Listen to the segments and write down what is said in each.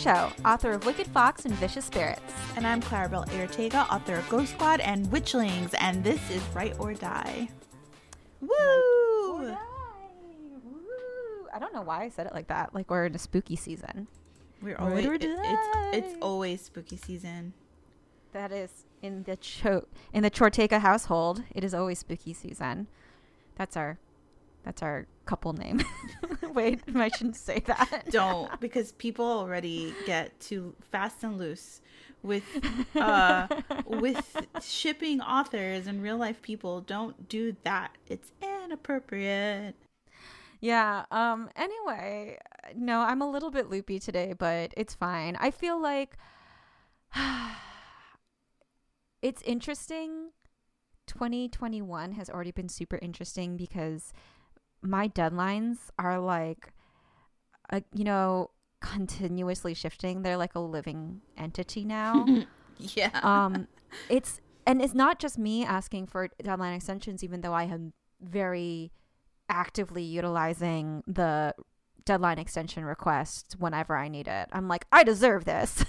Cho, author of Wicked Fox and Vicious Spirits. And I'm Claribel Ortega, author of Ghost Squad and Witchlings, and this is Write or Die. Woo! I don't know why I said it like that. Like we're in a spooky season. We're Write always or it- it's it's always spooky season. That is in the Cho in the Chortega household. It is always spooky season. That's our that's our couple name. Wait, I shouldn't say that. Don't because people already get too fast and loose with uh with shipping authors and real life people. Don't do that. It's inappropriate. Yeah. Um. Anyway, no, I'm a little bit loopy today, but it's fine. I feel like it's interesting. 2021 has already been super interesting because my deadlines are like, uh, you know, continuously shifting. They're like a living entity now. Yeah. um it's and it's not just me asking for deadline extensions even though i am very actively utilizing the deadline extension request whenever i need it i'm like i deserve this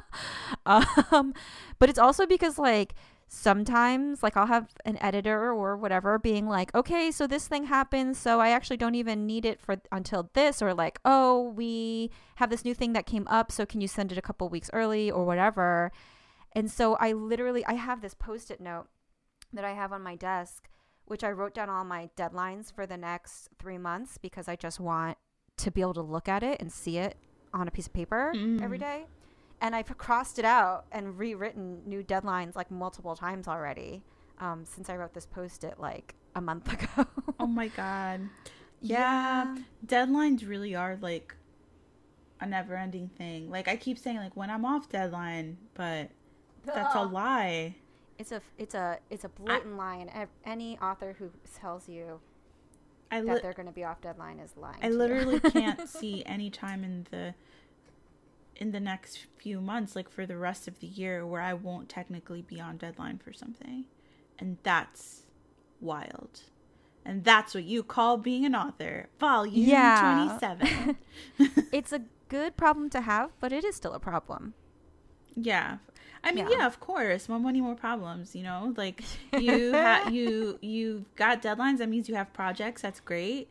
um but it's also because like sometimes like i'll have an editor or whatever being like okay so this thing happens so i actually don't even need it for until this or like oh we have this new thing that came up so can you send it a couple weeks early or whatever and so i literally i have this post-it note that i have on my desk which i wrote down all my deadlines for the next three months because i just want to be able to look at it and see it on a piece of paper every Mm. day and I've crossed it out and rewritten new deadlines like multiple times already um, since I wrote this post it like a month ago. Oh my god. Yeah. Deadlines really are like a never ending thing. Like I keep saying like when I'm off deadline, but that's a lie. It's a it's a it's a blatant lie, and any author who tells you I that they're going to be off deadline is lying. I literally can't see any time in the in the next few months like for the rest of the year where I won't technically be on deadline for something. And that's wild. And that's what you call being an author. Volume Yeah. 27. it's a good problem to have, but it is still a problem. Yeah. I mean, Yeah. yeah. of course. More money, more problems, you know? Like you ha- you you've got deadlines, that means you have projects, that's great.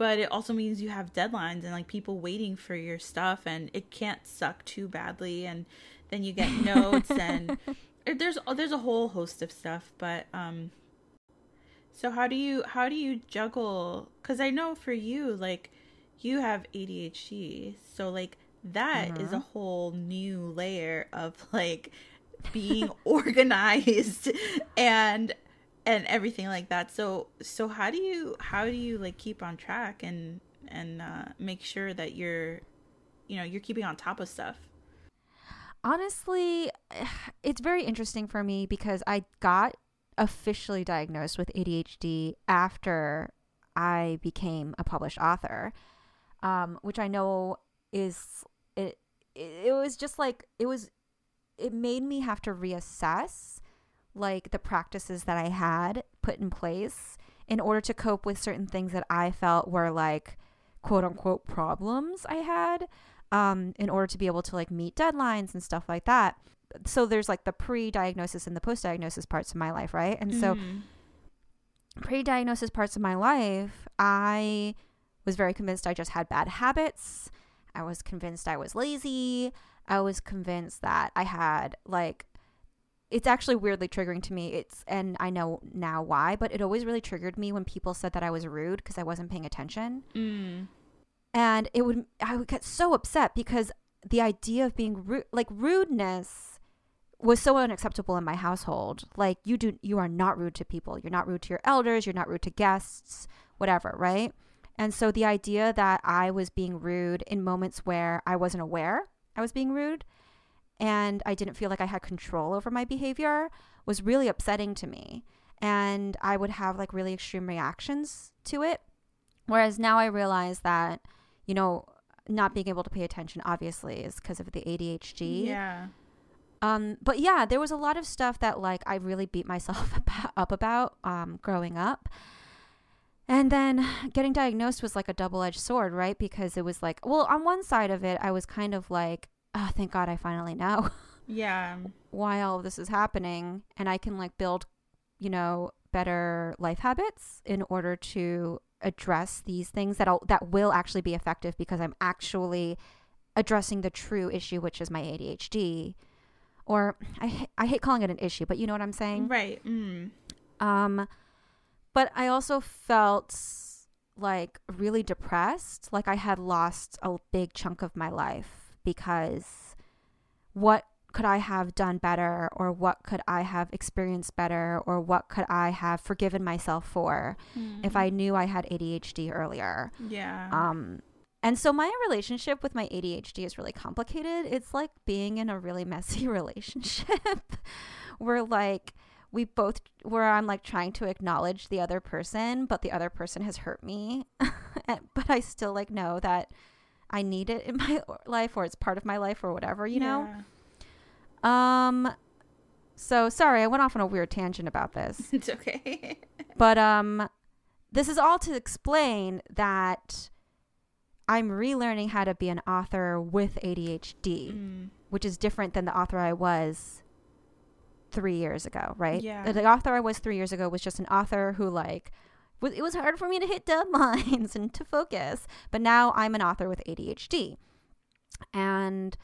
But it also means you have deadlines and like people waiting for your stuff and it can't suck too badly and then you get notes and there's there's a whole host of stuff, but um so how do you how do you juggle cuz I know for you like you have ADHD. So like that is a whole new layer of like being organized and and everything like that. So so how do you how do you like keep on track and and uh make sure that you're you know, you're keeping on top of stuff? Honestly, it's very interesting for me because I got officially diagnosed with ADHD after I became a published author, um, which I know is it. It was just like it was. It made me have to reassess like the practices that I had put in place in order to cope with certain things that I felt were like quote unquote problems I had um, in order to be able to like meet deadlines and stuff like that. So there's like the pre-diagnosis and the post-diagnosis parts of my life, right? And so Mhm. pre-diagnosis parts of my life, I was very convinced I just had bad habits. I was convinced I was lazy. I was convinced that I had like it's actually weirdly triggering to me. It's and I know now why, but it always really triggered me when people said that I was rude because I wasn't paying attention. Mm. and it would i would get so upset because the idea of being rude like rudeness was so unacceptable in my household. Like you do you are not rude to people. You're not rude to your elders. You're not rude to guests whatever right? And so the idea that i was being rude in moments where i wasn't aware i was being rude and i didn't feel like i had control over my behavior was really upsetting to me and i would have like really extreme reactions to it whereas now i realize that you know, not being able to pay attention obviously is because of the ADHD. Yeah. Um, but yeah, there was a lot of stuff that like I really beat myself up about um, growing up. And then getting diagnosed was like a double edged sword, right? Because it was like, well, on one side of it, I was kind of like, oh, thank God I finally know Yeah. why all of this is happening. And I can like build, you know, better life habits in order to address these things that that will actually be effective because I'm actually addressing the true issue, which is my ADHD. Or I, I hate calling it an issue, but you know what I'm saying? Right. Mm. Um, but I also felt like really depressed, like I had lost a big chunk of my life because what could I have done better or what could I have experienced better or what could I have forgiven myself for Mm. if I knew I had ADHD earlier. Yeah. Um and so my relationship with my ADHD is really complicated. It's like being in a really messy relationship where like we both where I'm like trying to acknowledge the other person, but the other person has hurt me. But I still like know that I need it in my life or it's part of my life or whatever, you know? Um so sorry, I went off on a weird tangent about this. It's okay. But um this is all to explain that I'm relearning how to be an author with ADHD, Mm. which is different than the author I was 3 years ago, right? Yeah. The, the author I was 3 years ago was just an author who like it was hard for me to hit deadlines and to focus, but now I'm an author with ADHD. And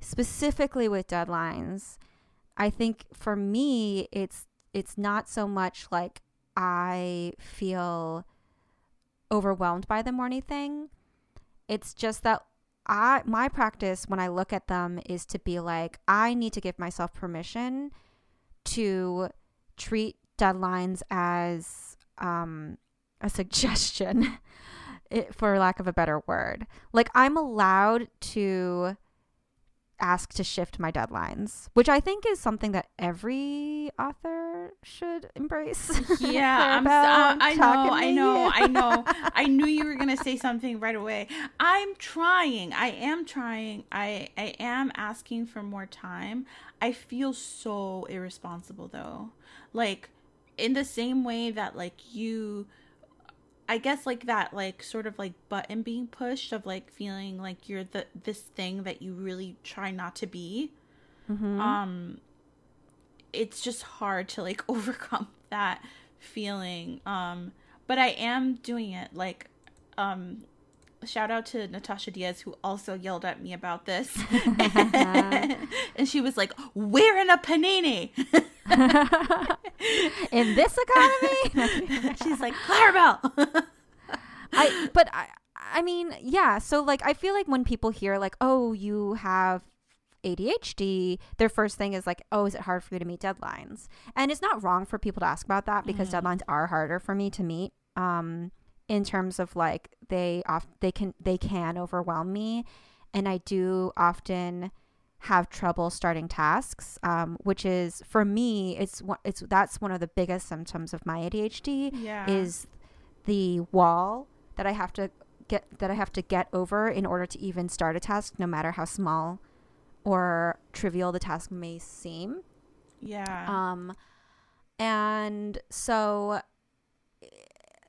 specifically with deadlines, I think for me it's it's not so much like I feel overwhelmed by them or anything. It's just that I my practice when I look at them is to be like I need to give myself permission to treat deadlines as um, a suggestion, it, for lack of a better word. Like I'm allowed to ask to shift my deadlines, which I think is something that every author should embrace. Yeah, I'm. So, Claribel, I talking know. I know. I know. I knew you were gonna say something right away. I'm trying. I am trying. I I am asking for more time. I feel so irresponsible though. Like in the same way that like you I guess like that like sort of like button being pushed of like feeling like you're the this thing that you really try not to be. Mhm. Um it's just hard to like overcome that feeling. Um but I am doing it like um shout out to Natasha Diaz who also yelled at me about this. and she was like, "Wearing a panini." In this economy, She's like, "Claribel." I but I I mean, yeah, so like I feel like when people hear like, "Oh, you have ADHD," their first thing is like, "Oh, is it hard for you to meet deadlines?" And it's not wrong for people to ask about that because Mhm. deadlines are harder for me to meet. Um in terms of like they off they can they can overwhelm me and I do often have trouble starting tasks um, which is for me it's it's that's one of the biggest symptoms of my ADHD yeah. is the wall that I have to get that I have to get over in order to even start a task no matter how small or trivial the task may seem yeah. um and so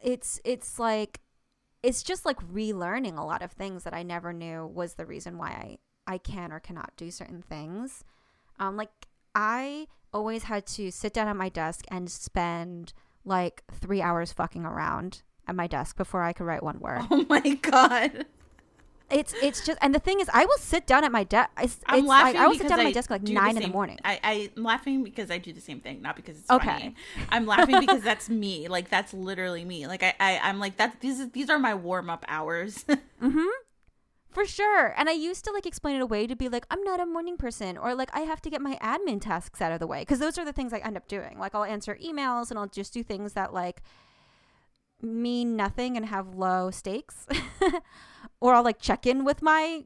it's it's like it's just like relearning a lot of things that I never knew was the reason why I I can or cannot do certain things. Um like I always had to sit down at my desk and spend like 3 hours fucking around at my desk before I could write one word. oh my god. It's it's just and the thing is I will sit down at my desk it's, I'm it's laughing like I will sit down at my desk like do 9 in the morning. I, I'm laughing because I do the same thing, not because it's Okay. funny. I'm laughing because that's me. Like that's literally me. Like I, I I'm like that. These these are my warm up hours. Mm-hmm. For sure. And I used to like explain it away to be like, I'm not a morning person, or like I have to get my admin tasks out of the way. Because those are the things I end up doing. Like I'll answer emails and I'll just do things that like mean nothing and have low stakes. or I'll like check in with my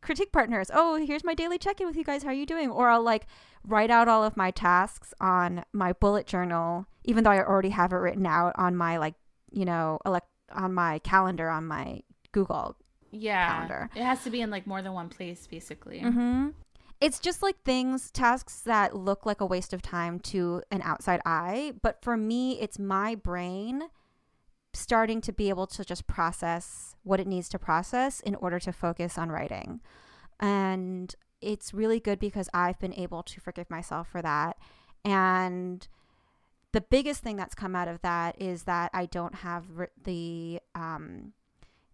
critique partners. Oh, here's my daily check in with you guys. How are you doing? Or I'll like write out all of my tasks on my bullet journal, even though I already have it written out on my like, you know, elect on my calendar on my Google yeah. Calendar. It has to be in like more than one place, basically. Mm-hmm. It's just like things, tasks that look like a waste of time to an outside eye. But for me, it's my brain starting to be able to just process what it needs to process in order to focus on writing. And it's really good because I've been able to forgive myself for that. And the biggest thing that's come out of that is that I don't have the um,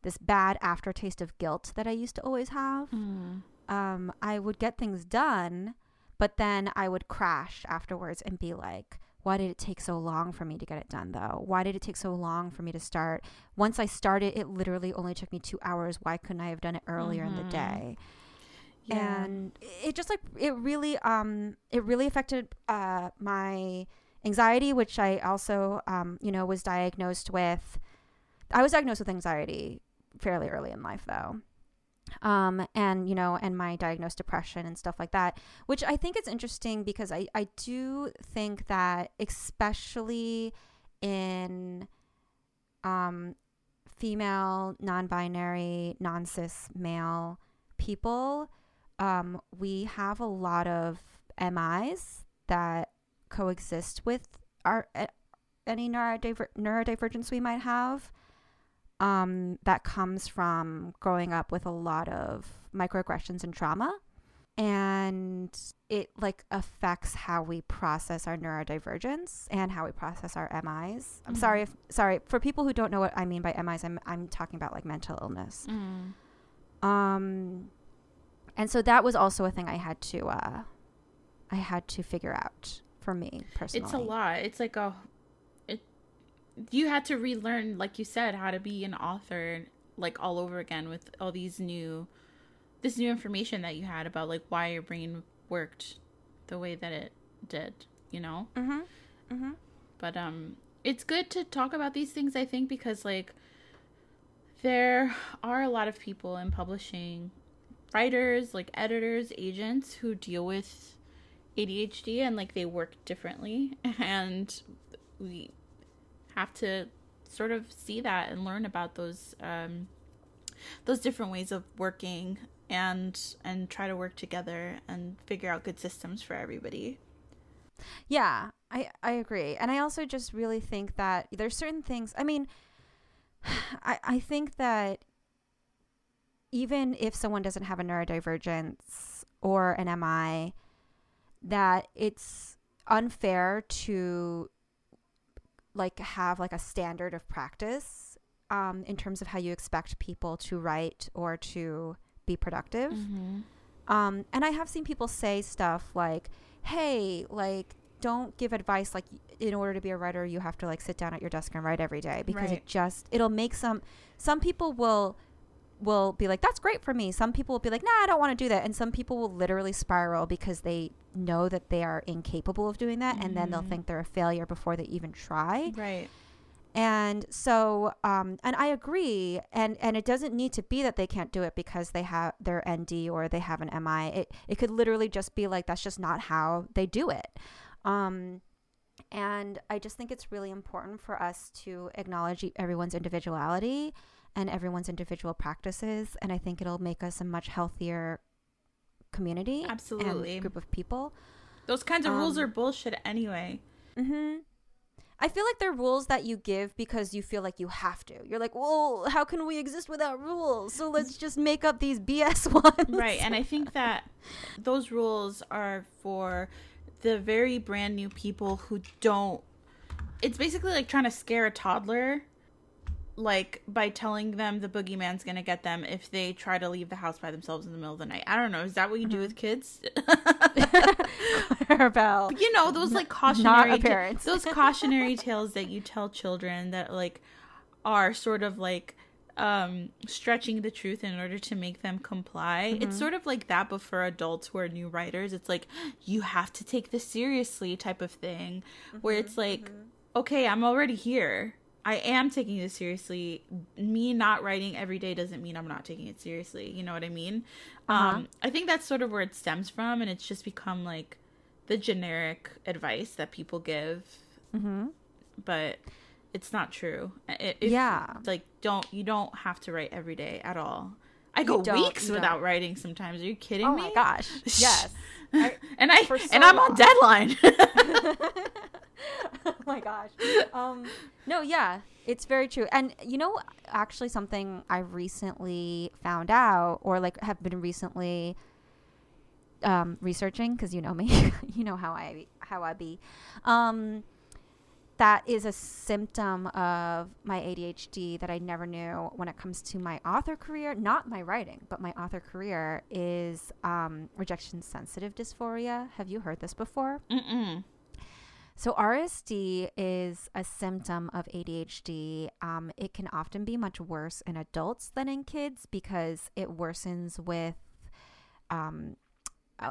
this bad aftertaste of guilt that I used to always have. Mm. Um, I would get things done, but then I would crash afterwards and be like, why did it take so long for me to get it done though? Why did it take so long for me to start? Once I started, it literally only took me two hours. Why couldn't I have done it earlier mm-hmm. in the mm-hmm. day? Yeah. And it just like it really um it really affected uh my anxiety, which I also um you know was diagnosed with. I was diagnosed with anxiety fairly early in life though. Um, and you know, and my diagnosed depression and stuff like that, which I think is interesting because I I do think that especially in um, female, non-binary, non-cis male people, um, we have a lot of MIs that coexist with our uh, any neurodiver- neurodivergence we might have um, that comes from growing up with a lot of microaggressions and trauma and it like affects how we process our neurodivergence and how we process our MIs. I'm mm-hmm. sorry if sorry for people who don't know what I mean by MIs. I'm I'm talking about like mental illness. Mm. Um, and so that was also a thing I had to uh, I had to figure out for me personally. It's a lot. It's like a you had to relearn, like you said, how to be an author like all over again with all these new this new information that you had about like why your brain worked the way that it did, you know? Mm-hmm. Mm-hmm. But um it's good to talk about these things I think because like there are a lot of people in publishing writers, like editors, agents who deal with ADHD and like they work differently and we have to sort of see that and learn about those um, those different ways of working and and try to work together and figure out good systems for everybody. Yeah, I I agree. And I also just really think that there's certain things, I mean I I think that even if someone doesn't have a neurodivergence or an MI that it's unfair to like have like a standard of practice um, in terms of how you expect people to write or to be productive. Mm-hmm. Um, and I have seen people say stuff like, "Hey, like." Don't give advice like in order to be a writer you have to like sit down at your desk and write every day because right. it just it'll make some some people will will be like, that's great for me. Some people will be like, nah, I don't want to do that. And some people will literally spiral because they know that they are incapable of doing that. Mm-hmm. And then they'll mm-hmm. think they're a failure before they even try. Right. And so, um, and I agree. And, and it doesn't need to be that they can't do it because they have their ND or they have an MI. It, it could literally just be like, that's just not how they do it. Um, and I just think it's really important for us to acknowledge everyone's individuality and everyone's individual practices. And I think it'll make us a much healthier community. Absolutely. group of people. Those kinds of um, rules are bullshit anyway. Mm-hmm. I feel like they're rules that you give because you feel like you have to. You're like, well, how can we exist without rules? So let's just make up these BS ones. Right. And I think that those rules are for the very brand new people who don't. It's basically like trying to scare a toddler like by telling them the boogeyman's gonna get them if they try to leave the house by themselves in the middle of the night. I don't know. Is that what you mm-hmm. do with kids? Claribel. You know those like cautionary ta- those cautionary tales that you tell children that like are sort of like um stretching the truth in order to make them comply. Mm-hmm. It's sort of like that but for adults who are new writers. It's like you have to take this seriously type of thing mm-hmm. where it's like mm-hmm. okay, I'm already here I am taking this seriously. Me not writing every day doesn't mean I'm not taking it seriously. You know what I mean? Uh-huh. Um, I think that's sort of where it stems from, and it's just become like the generic advice that people give. Mm-hmm. But it's not true. If, yeah, like don't you don't have to write every day at all. I go weeks without writing sometimes. Are you kidding oh me? Oh my gosh! Yes, I, and I so and I'm on deadline. oh my gosh. Um, no, yeah, it's very true. And you know, actually, something I recently found out, or like have been recently um, researching, because you know me, you know how I how I be. Um, that is a symptom of my ADHD that I never knew when it comes to my author career, not my writing, but my author career is um, rejection sensitive dysphoria. Have you heard this before? Mm-mm. So, RSD is a symptom of ADHD. Um, it can often be much worse in adults than in kids because it worsens with um,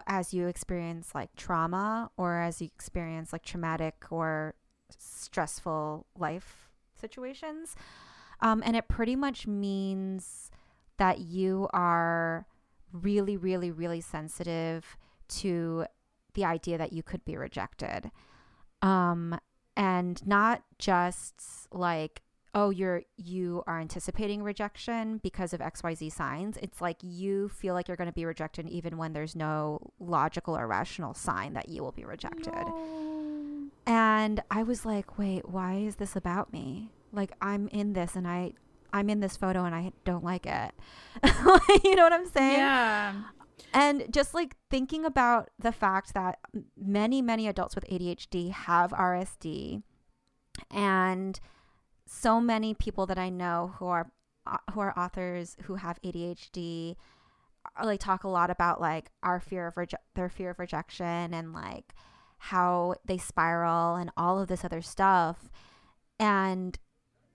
as you experience like trauma or as you experience like traumatic or stressful life situations. Um, and it pretty much means that you are really, really, really sensitive to the idea that you could be rejected. Um, and not just like, oh, you're you are anticipating rejection because of XYZ signs. It's like you feel like you're going to be rejected even when there's no logical or rational sign that you will be rejected. No. And I was like, wait, why is this about me? Like I'm in this and I I'm in this photo and I don't like it. you know what I'm saying? Yeah. And just like thinking about the fact that many, many adults with ADHD have RSD, and so many people that I know who are uh, who are authors who have ADHD, are, like talk a lot about like our fear of reje- their fear of rejection and like how they spiral and all of this other stuff, and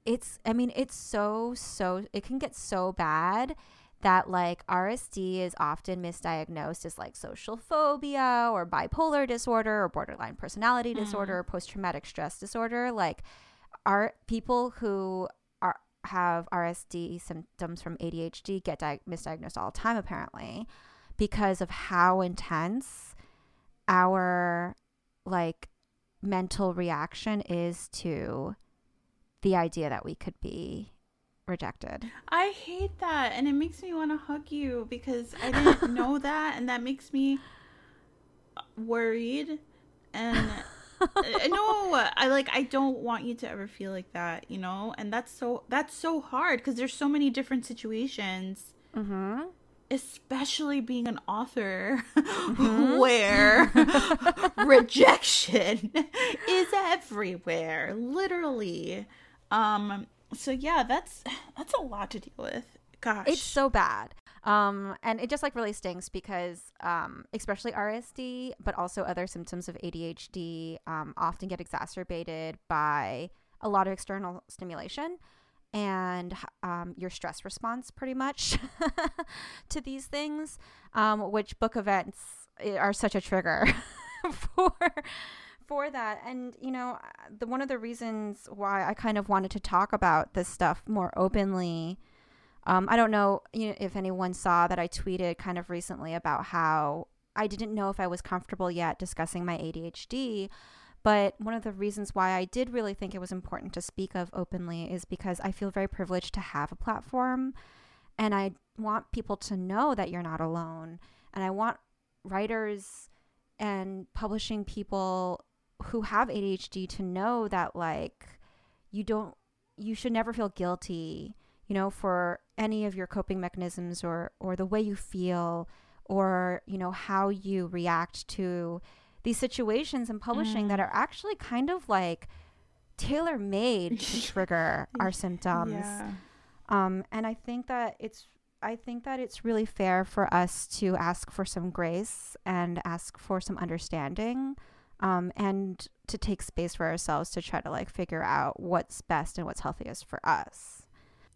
it's I mean it's so so it can get so bad that like RSD is often misdiagnosed as like social phobia or bipolar disorder or borderline personality Mm. disorder or post traumatic stress disorder. Like, are people who are have RSD symptoms from ADHD get di- misdiagnosed all the time apparently because of how intense our like mental reaction is to the idea that we could be rejected. I hate that, and it makes me want to hug you because I didn't know that, and that makes me worried. And uh, no, I like I don't want you to ever feel like that, you know. And that's so that's so hard because there's so many different situations, Mm-hmm. especially being an author, where rejection is everywhere, literally. Um. So yeah, that's that's a lot to deal with. Gosh, It's so bad. Um, and it just like really stinks because, um, especially RSD, but also other symptoms of ADHD, um, often get exacerbated by a lot of external stimulation and um, your stress response, pretty much, to these things, um, which book events eh, are such a trigger for for that. And you know, the one of the reasons why I kind of wanted to talk about this stuff more openly. Um, I don't know, you know if anyone saw that I tweeted kind of recently about how I didn't know if I was comfortable yet discussing my ADHD. But one of the reasons why I did really think it was important to speak of openly is because I feel very privileged to have a platform. And I want people to know that you're not alone. And I want writers and publishing people who have ADHD to know that, like, you don't, you should never feel guilty, you know, for any of your coping mechanisms or, or the way you feel or, you know, how you react to these situations in publishing Mm. that are actually kind of like tailor made to trigger our symptoms. yeah. Um, and I think that it's I think that it's really fair for us to ask for some grace and ask for some understanding, um, and to take space for ourselves to try to like figure out what's best and what's healthiest for us.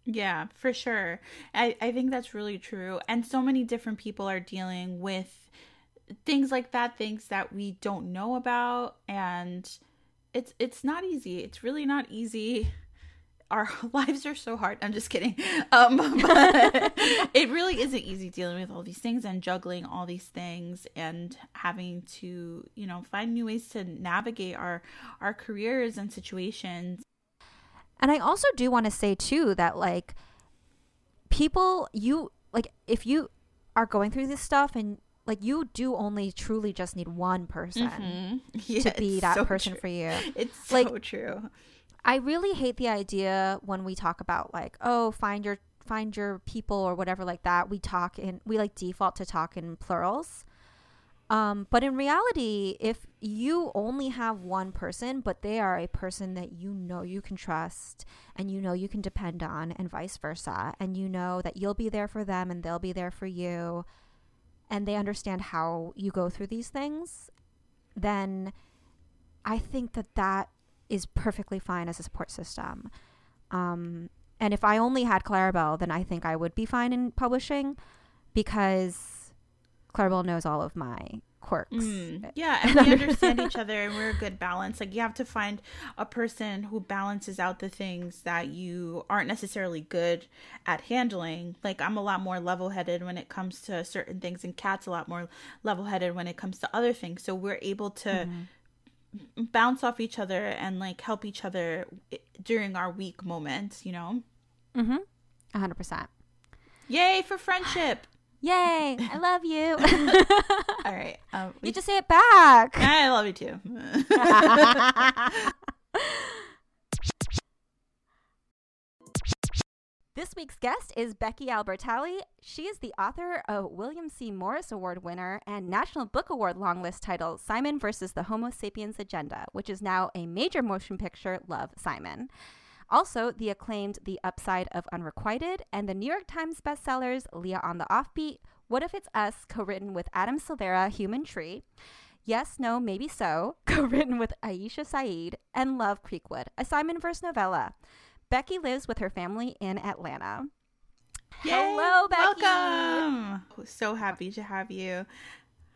Yeah, for sure. I, I think that's really true. And so many different people are dealing with things like that, things that we don't know about. And it's it's not easy. It's really not easy. Our lives are so hard. I'm just kidding. Um, but it really isn't easy dealing with all these things and juggling all these things and having to, you know, find new ways to navigate our our careers and situations. And I also do want to say too that like people you like if you are going through this stuff and like you do only truly just need one person Mhm. Yeah, to be that so person true. for you. It's so Like- true. I really hate the idea when we talk about like, oh, find your find your people or whatever like that. We talk in we like default to talk in plurals. Um, but in reality, if you only have one person, but they are a person that you know you can trust and you know you can depend on, and vice versa, and you know that you'll be there for them and they'll be there for you, and they understand how you go through these things, then I think that that is perfectly fine as a support system. Um, and if I only had Claribel, then I think I would be fine in publishing because Claribel knows all of my quirks. Mm, yeah, and we understand each other and we're a good balance. Like you have to find a person who balances out the things that you aren't necessarily good at handling. Like I'm a lot more level-headed when it comes to certain things and Kat's a lot more level-headed when it comes to other things. So we're able to bounce off each other and like help each other during our weak moments, you know? Mm-hmm. 100%. Yay for friendship. Yay! I love you. All right. Um, we you just say it back. I love you too. This week's guest is Becky Albertalli. She is the author of William C. Morris Award winner and National Book Award longlist title Simon versus the Homo sapiens Agenda, which is now a major motion picture, Love Simon. Also, the acclaimed The Upside of Unrequited and the New York Times bestsellers Leah on the Offbeat, What If It's Us, co written with Adam Silvera, Human Tree. Yes, No, Maybe So, co written with Aisha Saeed, and Love Creekwood, a Simon verse novella. Becky lives with her family in Atlanta. Yay, Hello, Becky. Welcome. So happy to have you.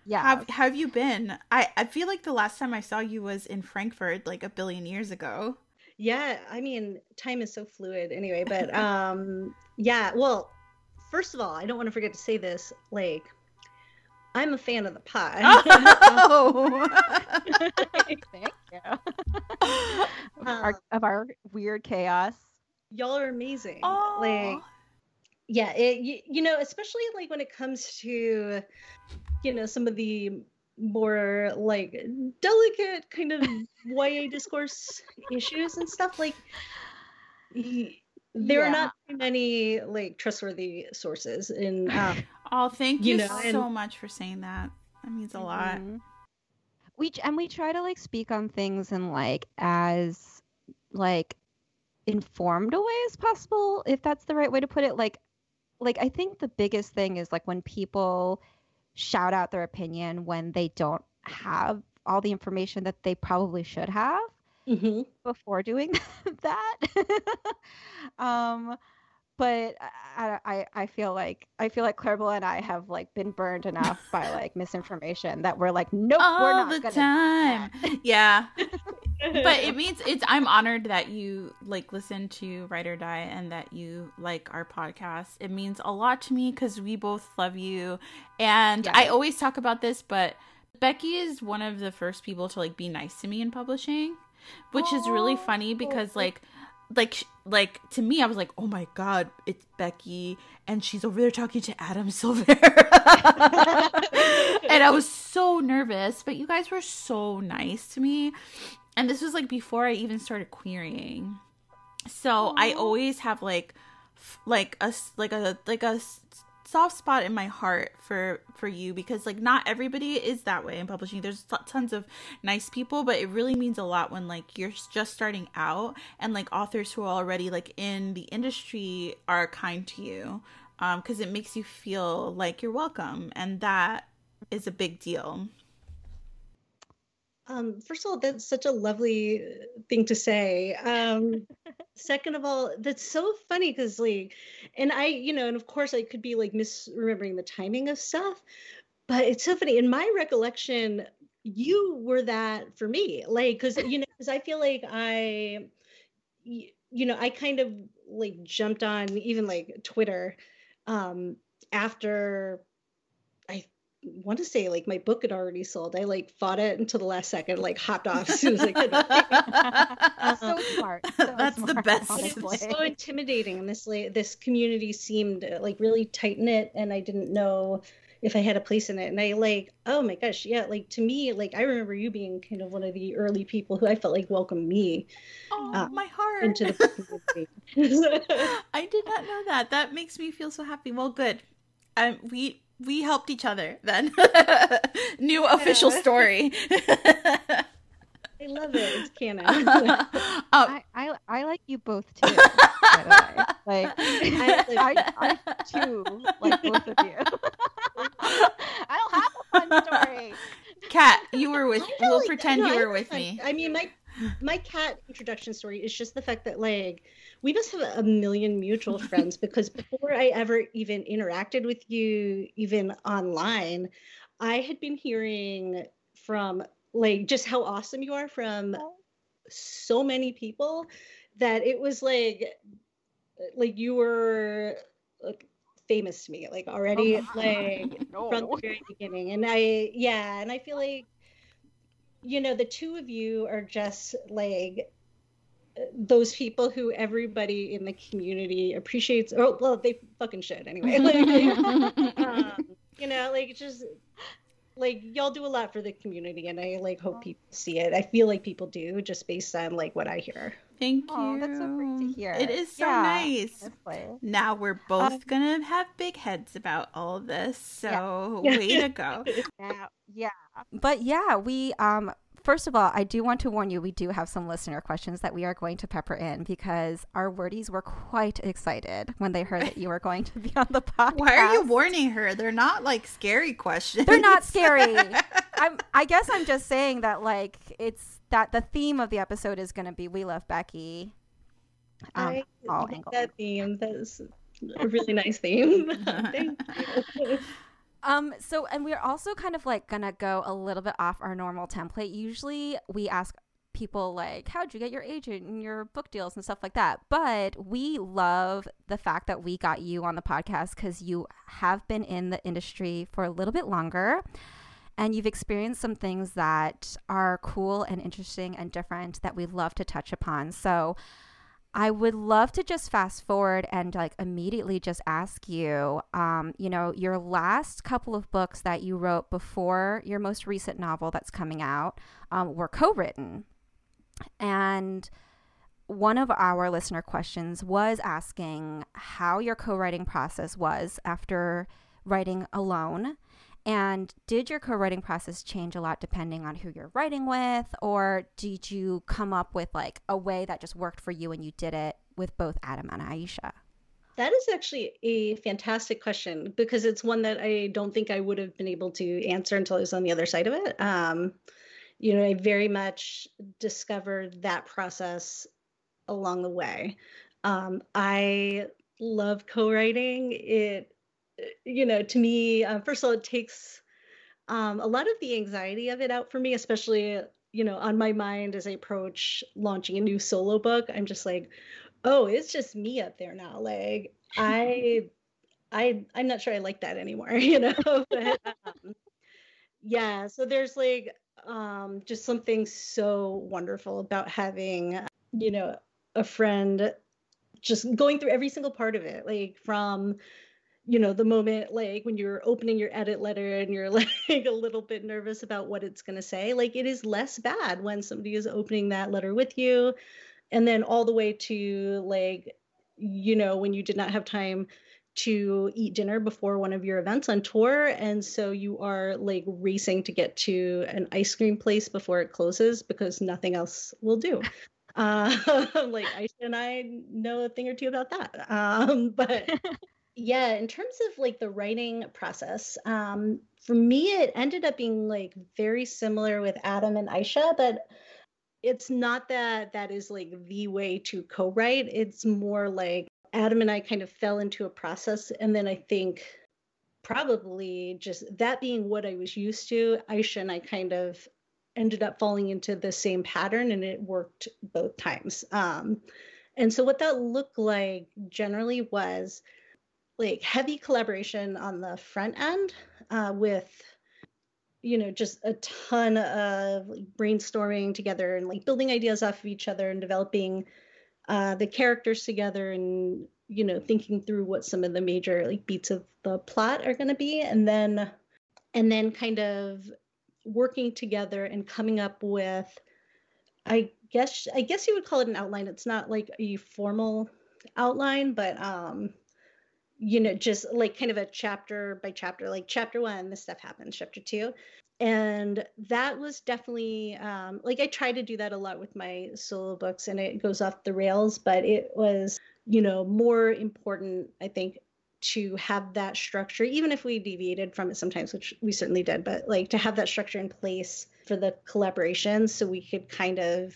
Yeah. Have have you been? I I feel like the last time I saw you was in Frankfurt like a billion years ago. Yeah, I mean, time is so fluid anyway, but um yeah, well, first of all, I don't want to forget to say this, like I'm a fan of the pie. Oh. Thank you. of, our, of our weird chaos. Y'all are amazing. Oh. Like yeah, it you, you know, especially like when it comes to you know, some of the more like delicate kind of YA discourse issues and stuff like y- there Yeah. are not too many like trustworthy sources in um, oh, thank you, You know, so and- much for saying that. That means a lot. Mhm. We and we try to like speak on things in like as like informed a way as possible, if that's the right way to put it. Like, like I think the biggest thing is like when people shout out their opinion when they don't have all the information that they probably should have mhm. before doing that. um, but I, I I feel like I feel like Claribel and I have like been burned enough by like misinformation that we're like, nope, we're not the gonna. time. Yeah. but it means it's i'm honored that you like listen to Write or Die and that you like our podcast it means a lot to me because we both love you and Yeah. i always talk about this but becky is one of the first people to like be nice to me in publishing which is really funny because like like like to me i was like oh my god it's becky and she's over there talking to adam Silvera and i was so nervous but you guys were so nice to me. And this was like before i even started querying. So i always have like f- like a like a like a soft spot in my heart for for you because like not everybody is that way in publishing there's t- tons of nice people but it really means a lot when like you're just starting out and like authors who are already like in the industry are kind to you um because it makes you feel like you're welcome and that is a big deal Um, first of all, that's such a lovely thing to say. Um, second of all, that's so funny because, like, and I, you know, and of course, I could be like misremembering the timing of stuff, but it's so funny. In my recollection, you were that for me, like, because, you know, because I feel like i you know, I kind of like jumped on even like Twitter um, after want to say like my book had already sold. I like fought it until the last second, like hopped off as soon as I could. so smart. so That's the best. But it was so intimidating, and this like this community seemed uh, like really tight knit, and I didn't know, if I had a place in it. And I like, oh my gosh, yeah, like to me, like I remember you being kind of one of the early people who I felt like welcomed me. Oh, uh, my heart into the community. I did not know that. That makes me feel so happy. Well, good. Um, we we helped each other then. New official story. I love it. It's canon. um, I, I, I like you both too. by the way. Like I, I, I too like both of you. I don't have a fun story. Kat, you were with. We'll like, pretend no, you were with me. I mean, my my cat introduction story is just the fact that like we must have a million mutual friends because before I ever even interacted with you, even online, I had been hearing from like just how awesome you are from so many people that it was like like you were like famous to me like already oh, like no. from the very beginning and i yeah and i feel like you know the two of you are just like those people who everybody in the community appreciates. Oh well they fucking should anyway. Like, um, you know like just like y'all do a lot for the community and i like hope people see it. I feel like people do just based on like what i hear thank you that's so great to hear it is so yeah, nice now we're both um, gonna have big heads about all this so yeah. way to go yeah yeah but yeah we um first of all, I do want to warn you, we do have some listener questions that we are going to pepper in because our wordies were quite excited when they heard that you were going to be on the podcast. Why are you warning her? They're not like scary questions. They're not scary. I'm, I guess I'm just saying that like it's that the theme of the episode is going to be we love Becky. Um, I like that theme. That's a really nice theme. Thank you. Um, so, and we're also kind of like gonna go a little bit off our normal template. Usually we ask people like, how'd you get your agent and your book deals and stuff like that? But we love the fact that we got you on the podcast because you have been in the industry for a little bit longer and you've experienced some things that are cool and interesting and different that we'd love to touch upon. So, I would love to just fast forward and like immediately just ask you, um, you know, your last couple of books that you wrote before your most recent novel that's coming out um, were co written. And one of our listener questions was asking how your co writing process was after writing alone and did your co-writing process change a lot depending on who you're writing with or did you come up with like a way that just worked for you and you did it with both Adam and Aisha? That is actually a fantastic question because it's one that I don't think I would have been able to answer until I was on the other side of it. Um, you know, I very much discovered that process along the way. Um, I love co-writing. It you know, to me, uh, first of all, it takes um, a lot of the anxiety of it out for me, especially, you know, on my mind as I approach launching a new solo book. I'm just like, oh, it's just me up there now. Like, I, I, I'm not sure I like that anymore, you know. but, um, yeah, so there's like um, just something so wonderful about having, you know, a friend just going through every single part of it, like from you know the moment like when you're opening your edit letter and you're like a little bit nervous about what it's going to say like it is less bad when somebody is opening that letter with you and then all the way to like you know when you did not have time to eat dinner before one of your events on tour and so you are like racing to get to an ice cream place before it closes because nothing else will do uh, like Aisha and I know a thing or two about that. Um, but yeah in terms of like the writing process um for me it ended up being like very similar with adam and aisha but it's not that that is like the way to co-write. It's more like adam and i kind of fell into a process and then i think probably just that being what i was used to aisha and i kind of ended up falling into the same pattern and it worked both times. Um and so what that looked like generally was like heavy collaboration on the front end uh, with you know just a ton of like, brainstorming together and like building ideas off of each other and developing uh, the characters together and you know, thinking through what some of the major like beats of the plot are going to be, and then and then kind of working together and coming up with, I guess I guess you would call it an outline. It's not like a formal outline, but um, you know, just like kind of a chapter by chapter, like chapter one, this stuff happens, chapter two. And that was definitely um, like I try to do that a lot with my solo books and it goes off the rails, but it was, you know, more important, I think, to have that structure, even if we deviated from it sometimes, which we certainly did, but like to have that structure in place for the collaboration so we could kind of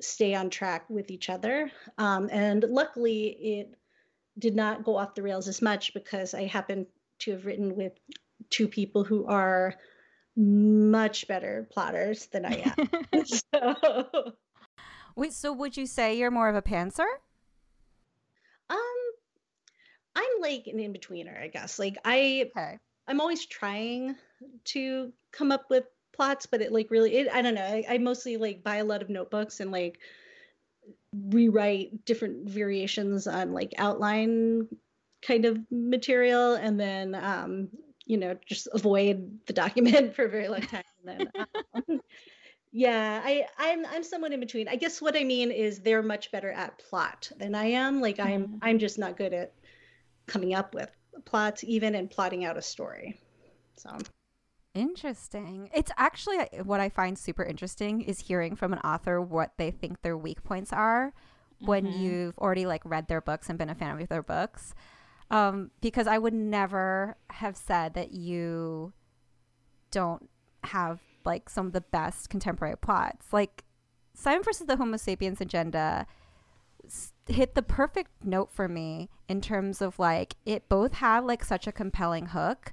stay on track with each other. Um, and luckily, it did not go off the rails as much because I happen to have written with two people who are much better plotters than I am. so. Wait, so would you say you're more of a pantser? Um, I'm like an in betweener, I guess. Like I, okay. I'm always trying to come up with plots, but it like really, it, I don't know. I, I mostly like buy a lot of notebooks and like rewrite different variations on like outline kind of material and then um you know just avoid the document for a very long time and then um, yeah i i'm i'm somewhat in between. I guess what i mean is they're much better at plot than i am. Like i'm mm-hmm. i'm just not good at coming up with plots even and plotting out a story. So Interesting. It's actually uh, what I find super interesting is hearing from an author what they think their weak points are mm-hmm. when you've already like read their books and been a fan of their books. Um, because I would never have said that you don't have like some of the best contemporary plots. Like Simon versus the Homo sapiens agenda hit the perfect note for me in terms of like it both had like such a compelling hook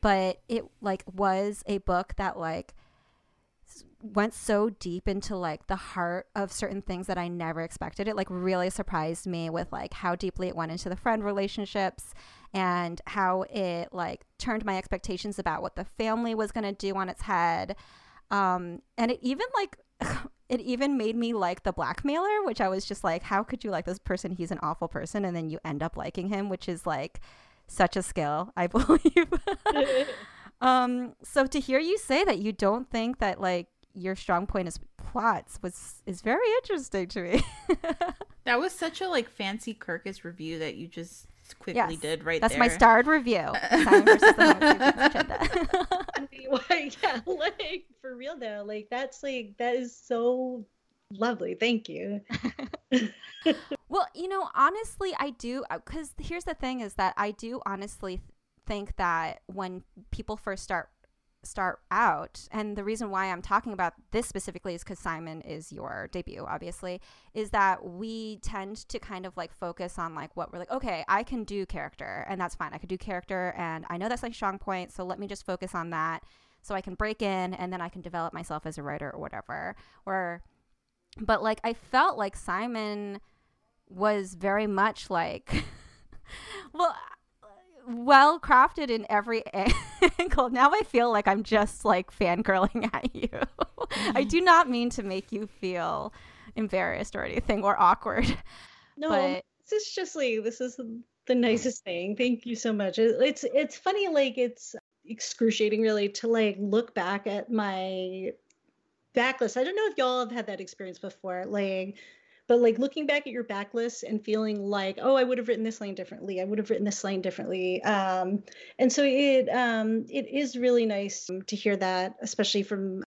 but it like was a book that like went so deep into like the heart of certain things that I never expected. It like really surprised me with like how deeply it went into the friend relationships and how it like turned my expectations about what the family was going to do on its head. Um and it even like it even made me like the blackmailer, which I was just like how could you like this person? He's an awful person and then you end up liking him, which is like such a skill, I believe. um, so to hear you say that you don't think that like your strong point is plots was is very interesting to me. that was such a like fancy Kirkus review that you just quickly yes, did right that's there. my starred review. yeah, like for real though, like that's like that is so lovely. Thank you. Well, you know, honestly, I do because uh, here's the thing: is that I do honestly think that when people first start start out and the reason why i'm talking about this specifically is because simon is your debut obviously is that we tend to kind of like focus on like what we're like okay i can do character and that's fine i could do character and i know that's my strong point so let me just focus on that so i can break in and then i can develop myself as a writer or whatever. Or but like I felt like Simon was very much like well well crafted in every angle. Now I feel like I'm just like fangirling at you. I do not mean to make you feel embarrassed or anything or awkward. No, but... this is just like this is the nicest thing. Thank you so much. It's it's funny like it's excruciating really to like look back at my backlist. I don't know if y'all have had that experience before, like, but like looking back at your backlist and feeling like, oh, I would have written this line differently. I would have written this line differently. Um, and so it um, it is really nice to hear that, especially from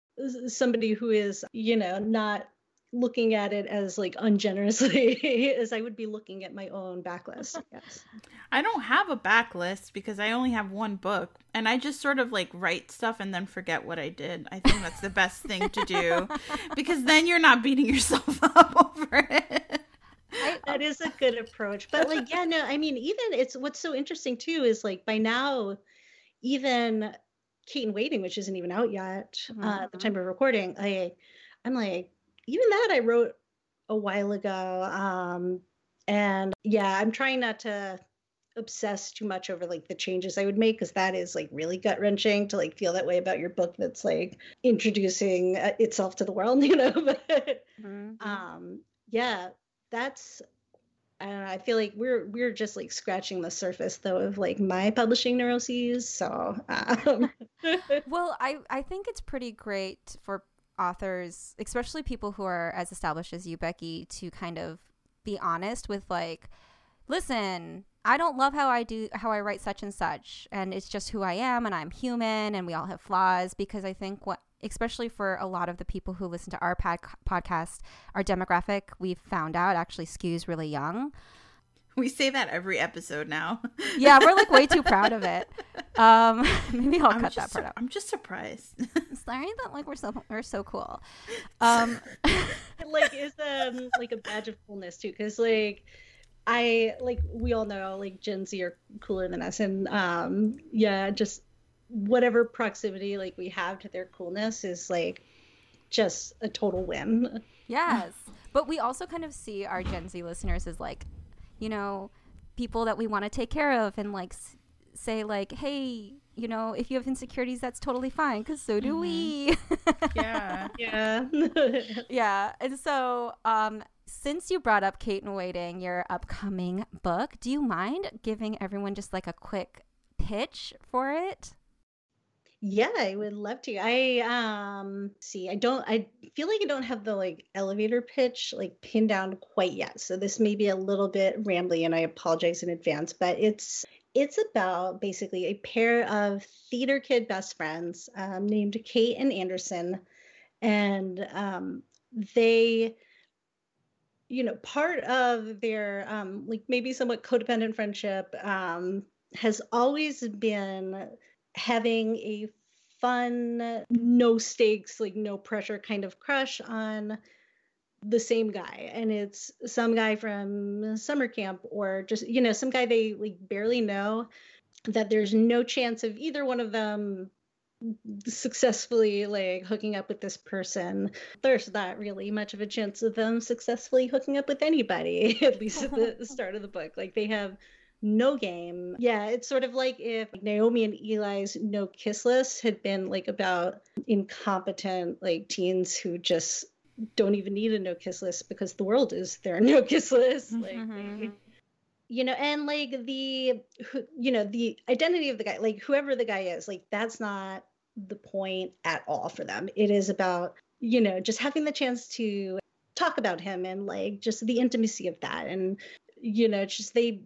somebody who is, you know, not looking at it as like ungenerously as I would be looking at my own backlist. Yes. I don't have a backlist because I only have one book and I just sort of like write stuff and then forget what I did. I think that's the best thing to do because then you're not beating yourself up over it. I, that is a good approach. But like yeah, no, I mean even it's what's so interesting too is like by now even Kate in Waiting, which isn't even out yet mm-hmm. uh, at the time of recording, I I'm like even that I wrote a while ago. Um, and yeah, I'm trying not to obsess too much over like the changes I would make because that is like really gut wrenching to like feel that way about your book that's like introducing uh, itself to the world, you know. but mm-hmm. um, yeah, that's I don't know. I feel like we're we're just like scratching the surface though of like my publishing neuroses. So, um. well, I I think it's pretty great for authors, especially people who are as established as you, Becky, to kind of be honest with like, listen, I don't love how I do how I write such and such, and it's just who I am, and I'm human, and we all have flaws. Because I think what especially for a lot of the people who listen to our pod- podcast, our demographic, we've found out actually skews really young. We say that every episode now. yeah, we're like way too proud of it. Um, maybe I'll I'm cut that part su- out. I'm just surprised. Sorry that like we're so we're so cool. Um, like is um like a badge of coolness too, because like I like we all know like Gen Z are cooler than us, and um yeah, just whatever proximity like we have to their coolness is like just a total win. Yes. but we also kind of see our Gen Z listeners as like, you know, people that we want to take care of and like say like, "Hey, you know, if you have insecurities, that's totally fine cuz so do mm-hmm. we." yeah. Yeah. yeah. And so, um since you brought up Kate in Waiting, your upcoming book, do you mind giving everyone just like a quick pitch for it? Yeah, I would love to. I um see, I don't I feel like I don't have the like elevator pitch like pinned down quite yet. So this may be a little bit rambly and I apologize in advance, but it's it's about basically a pair of theater kid best friends um, named Kate and Anderson. And um, they, you know, part of their um, like maybe somewhat codependent friendship um, has always been having a fun, no stakes, like no pressure kind of crush on the same guy and it's some guy from summer camp or just you know some guy they like barely know that there's no chance of either one of them successfully like hooking up with this person there's not really much of a chance of them successfully hooking up with anybody at least at the start of the book like they have no game. Yeah, it's sort of like if Naomi and Ely's no kiss list had been like about incompetent like teens who just don't even need a no kiss list because the world is their no kiss list. Like mm-hmm. you know, and like the you know, the identity of the guy, like whoever the guy is, like that's not the point at all for them. It is about, you know, just having the chance to talk about him and like just the intimacy of that and you know just they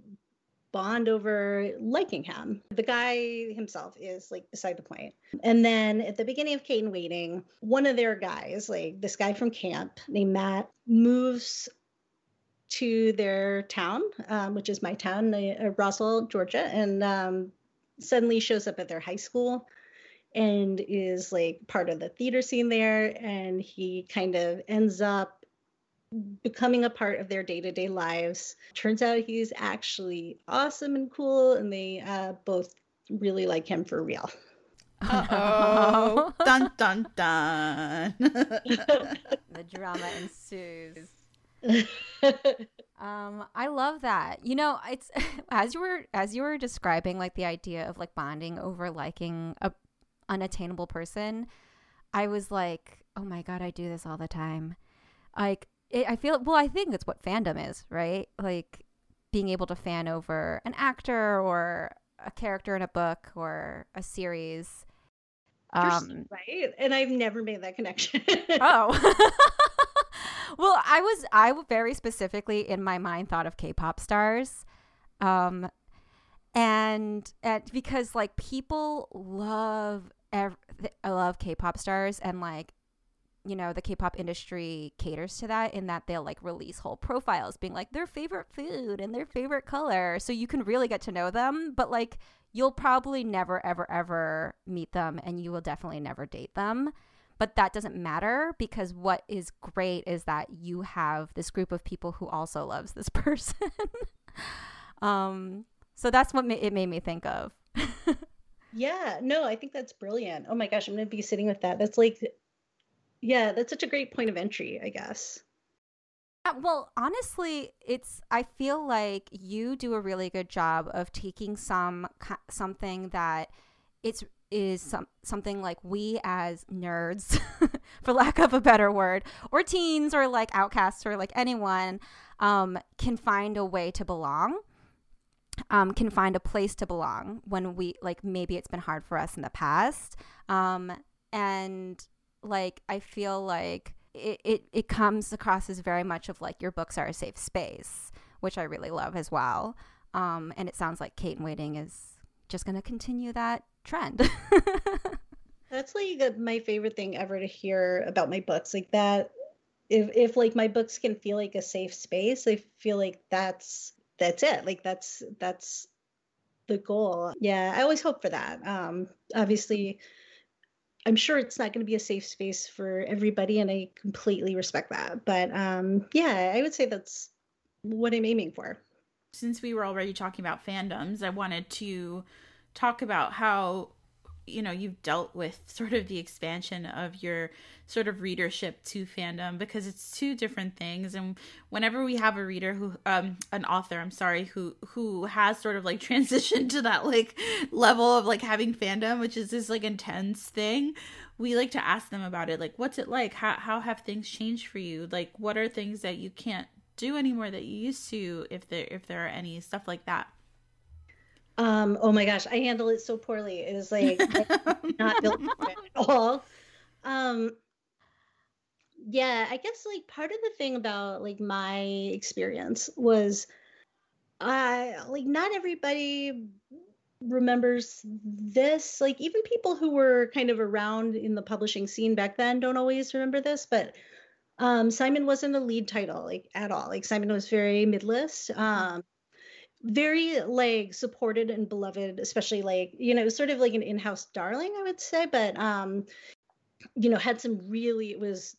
bond over liking him. The guy himself is like beside the point. And then at the beginning of Kate in Waiting, one of their guys, like this guy from camp named Matt, moves to their town, um, which is my town, uh, Roswell, Georgia, and um, suddenly shows up at their high school and is like part of the theater scene there. And he kind of ends up becoming a part of their day-to-day lives. Turns out he's actually awesome and cool and they uh, both really like him for real. Oh dun dun dun. The drama ensues. Um i love that. You know it's as you were as you were describing like the idea of like bonding over liking a unattainable person i was like oh my god i do this all the time. Like it, I feel well. I think that's what fandom is, right? Like being able to fan over an actor or a character in a book or a series. Um, right, and I've never made that connection. oh, well, I was I very specifically in my mind thought of K-pop stars, um, and and because like people love ev- I love K-pop stars and like you know the k-pop industry caters to that in that they'll like release whole profiles being like their favorite food and their favorite color so you can really get to know them but like you'll probably never ever ever meet them and you will definitely never date them but that doesn't matter because what is great is that you have this group of people who also loves this person. Um so that's what ma- it made me think of. Yeah no i think that's brilliant. Oh my gosh i'm gonna be sitting with that. That's like yeah, that's such a great point of entry, I guess. Uh, well, honestly, it's I feel like you do a really good job of taking some something that it's is some something like we as nerds for lack of a better word or teens or like outcasts or like anyone um, can find a way to belong um, can find a place to belong when we like maybe it's been hard for us in the past um, and like i feel like it, it, it comes across as very much of like your books are a safe space which i really love as well um, and it sounds like Kate in Waiting is just going to continue that trend. That's like my favorite thing ever to hear about my books. Like that, if if like my books can feel like a safe space, I feel like that's that's it. Like that's that's the goal. Yeah, I always hope for that. Um, obviously, I'm sure it's not going to be a safe space for everybody, and I completely respect that. But um, yeah, I would say that's what I'm aiming for. Since we were already talking about fandoms, I wanted to talk about how you know you've dealt with sort of the expansion of your sort of readership to fandom because it's two different things. And whenever we have a reader who um an author i'm sorry who who has sort of like transitioned to that like level of like having fandom which is this like intense thing we like to ask them about it like what's it like? How how have things changed for you? Like what are things that you can't do anymore that you used to if there if there are any? Stuff like that um, oh my gosh, I handle it so poorly. It is like not built at all. Um, yeah, I guess like part of the thing about like my experience was I like not everybody remembers this. Like even people who were kind of around in the publishing scene back then don't always remember this, but um, Simon wasn't a lead title like at all. Like Simon was very midlist. Um, very like supported and beloved especially like you know sort of like an in-house darling i would say but um you know had some really it was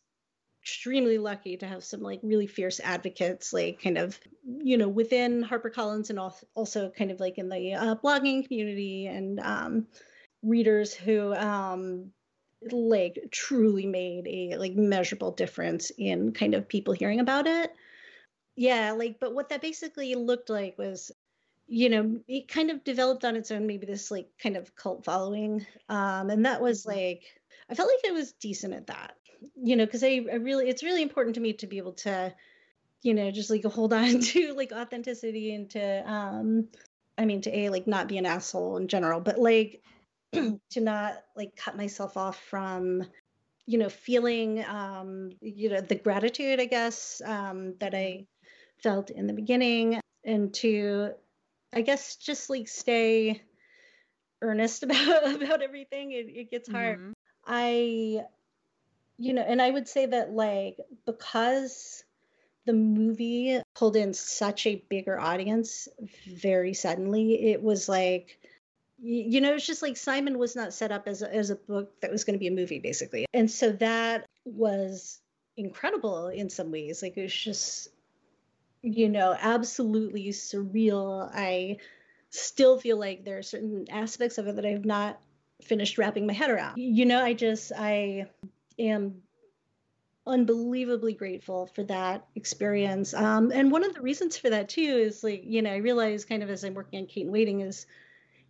extremely lucky to have some like really fierce advocates like kind of you know within harpercollins and also kind of like in the uh, blogging community and um readers who um like truly made a like measurable difference in kind of people hearing about it. Yeah like but what that basically looked like was you know it kind of developed on its own maybe this like kind of cult following um and that was mm-hmm. like i felt like i was decent at that you know because I, I really it's really important to me to be able to you know just like hold on to like authenticity and to um i mean to a like not be an asshole in general but like to not like cut myself off from you know feeling um you know the gratitude i guess um that i felt in the beginning and to i guess just like stay earnest about about everything. It, it gets hard. Mm-hmm. i you know and i would say that like because the movie pulled in such a bigger audience very suddenly it was like you know it's just like simon was not set up as a, as a book that was going to be a movie basically. And so that was incredible in some ways. Like it was just you know, absolutely surreal. I still feel like there are certain aspects of it that I have not finished wrapping my head around. You know, I just, I am unbelievably grateful for that experience. Um, and one of the reasons for that too is like, you know, I realize kind of as I'm working on Kate in Waiting is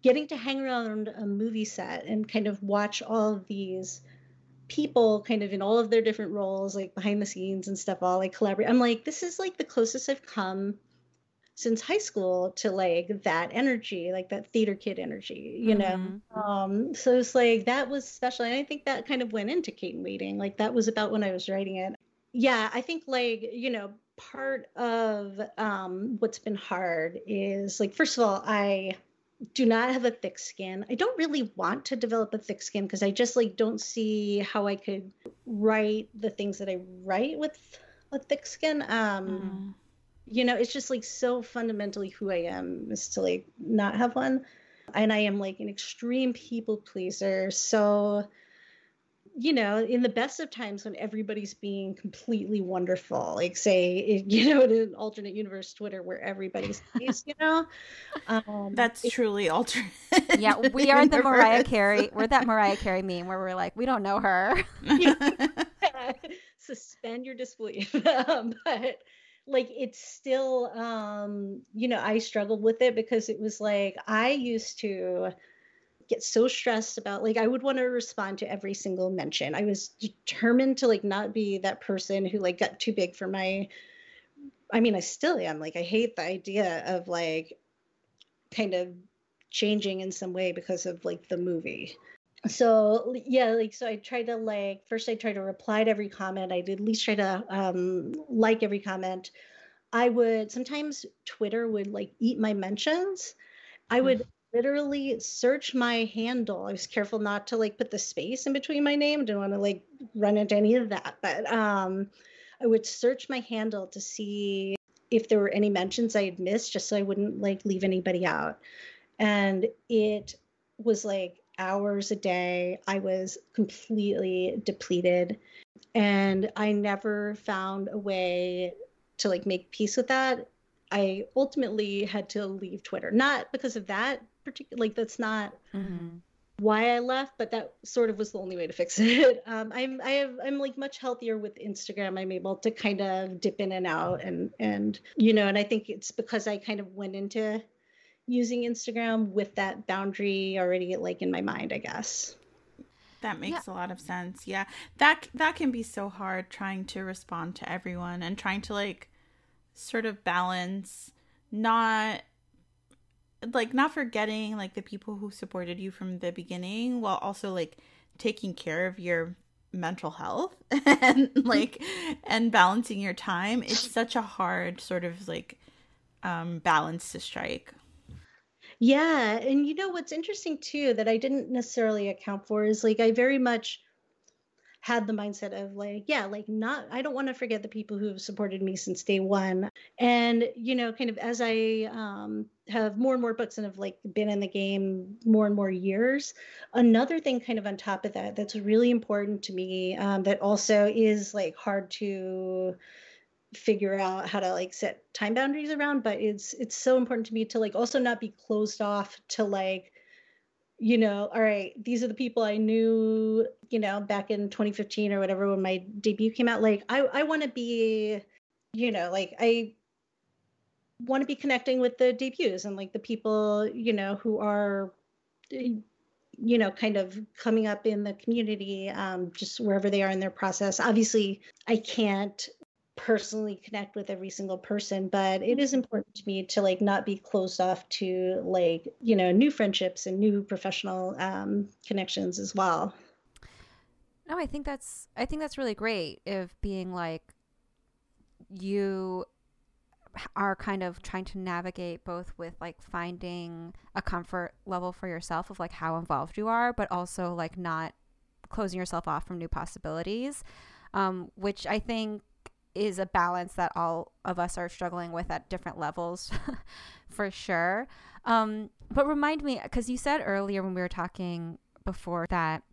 getting to hang around a movie set and kind of watch all of these people kind of in all of their different roles, like behind the scenes and stuff, all like collaborate. I'm like, this is like the closest I've come since high school to like that energy, like that theater kid energy, you mm-hmm. know? Um, so it's like that was special. And I think that kind of went into Kate in Waiting. Like that was about when I was writing it. Yeah, I think like, you know, part of um, what's been hard is like, first of all, I do not have a thick skin. I don't really want to develop a thick skin because I just like don't see how I could write the things that I write with a thick skin. Um mm. you know, it's just like so fundamentally who I am is to like not have one. And I am like an extreme people pleaser. So you know, in the best of times when everybody's being completely wonderful, like say, you know, in an alternate universe Twitter where everybody's nice, you know, um, that's it, truly alternate. Yeah, we are the Mariah Carey. We're that Mariah Carey meme where we're like, we don't know her. Suspend your disbelief, but like it's still, um, you know, I struggled with it because it was like I used to get so stressed about like I would want to respond to every single mention. I was determined to like not be that person who like got too big for my I mean, I still am. Like I hate the idea of like kind of changing in some way because of like the movie. So yeah, like so I tried to like first I tried to reply to every comment. I did at least try to um like every comment. I would sometimes Twitter would like eat my mentions. I would literally search my handle. I was careful not to like put the space in between my name. Didn't want to like run into any of that. But um I would search my handle to see if there were any mentions I had missed just so I wouldn't like leave anybody out. And it was like hours a day. I was completely depleted and I never found a way to like make peace with that. I ultimately had to leave Twitter, not because of that particular, like that's not mm-hmm. why I left, but that sort of was the only way to fix it. Um, I'm, I have, I'm like much healthier with Instagram. I'm able to kind of dip in and out and, and, you know, and I think it's because I kind of went into using Instagram with that boundary already like in my mind, I guess. That makes yeah. a lot of sense. Yeah. That that can be so hard trying to respond to everyone and trying to like sort of balance not like not forgetting like the people who supported you from the beginning while also like taking care of your mental health and like and balancing your time it's such a hard sort of like um balance to strike yeah. And you know what's interesting too that I didn't necessarily account for is like I very much had the mindset of like, yeah, like not, I don't want to forget the people who have supported me since day one. And, you know, kind of as I um, have more and more books and have like been in the game more and more years, another thing kind of on top of that that's really important to me um, that also is like hard to figure out how to like set time boundaries around but it's it's so important to me to like also not be closed off to like you know all right these are the people i knew you know back in 2015 or whatever when my debut came out. Like i i want to be you know like i want to be connecting with the debuts and like the people you know who are you know kind of coming up in the community um, just wherever they are in their process. Obviously i can't personally connect with every single person but it is important to me to like not be closed off to like you know new friendships and new professional um, connections as well. No i think that's i think that's really great if being like you are kind of trying to navigate both with like finding a comfort level for yourself of like how involved you are but also like not closing yourself off from new possibilities um, which i think is a balance that all of us are struggling with at different levels for sure. Um, but remind me, because you said earlier when we were talking before that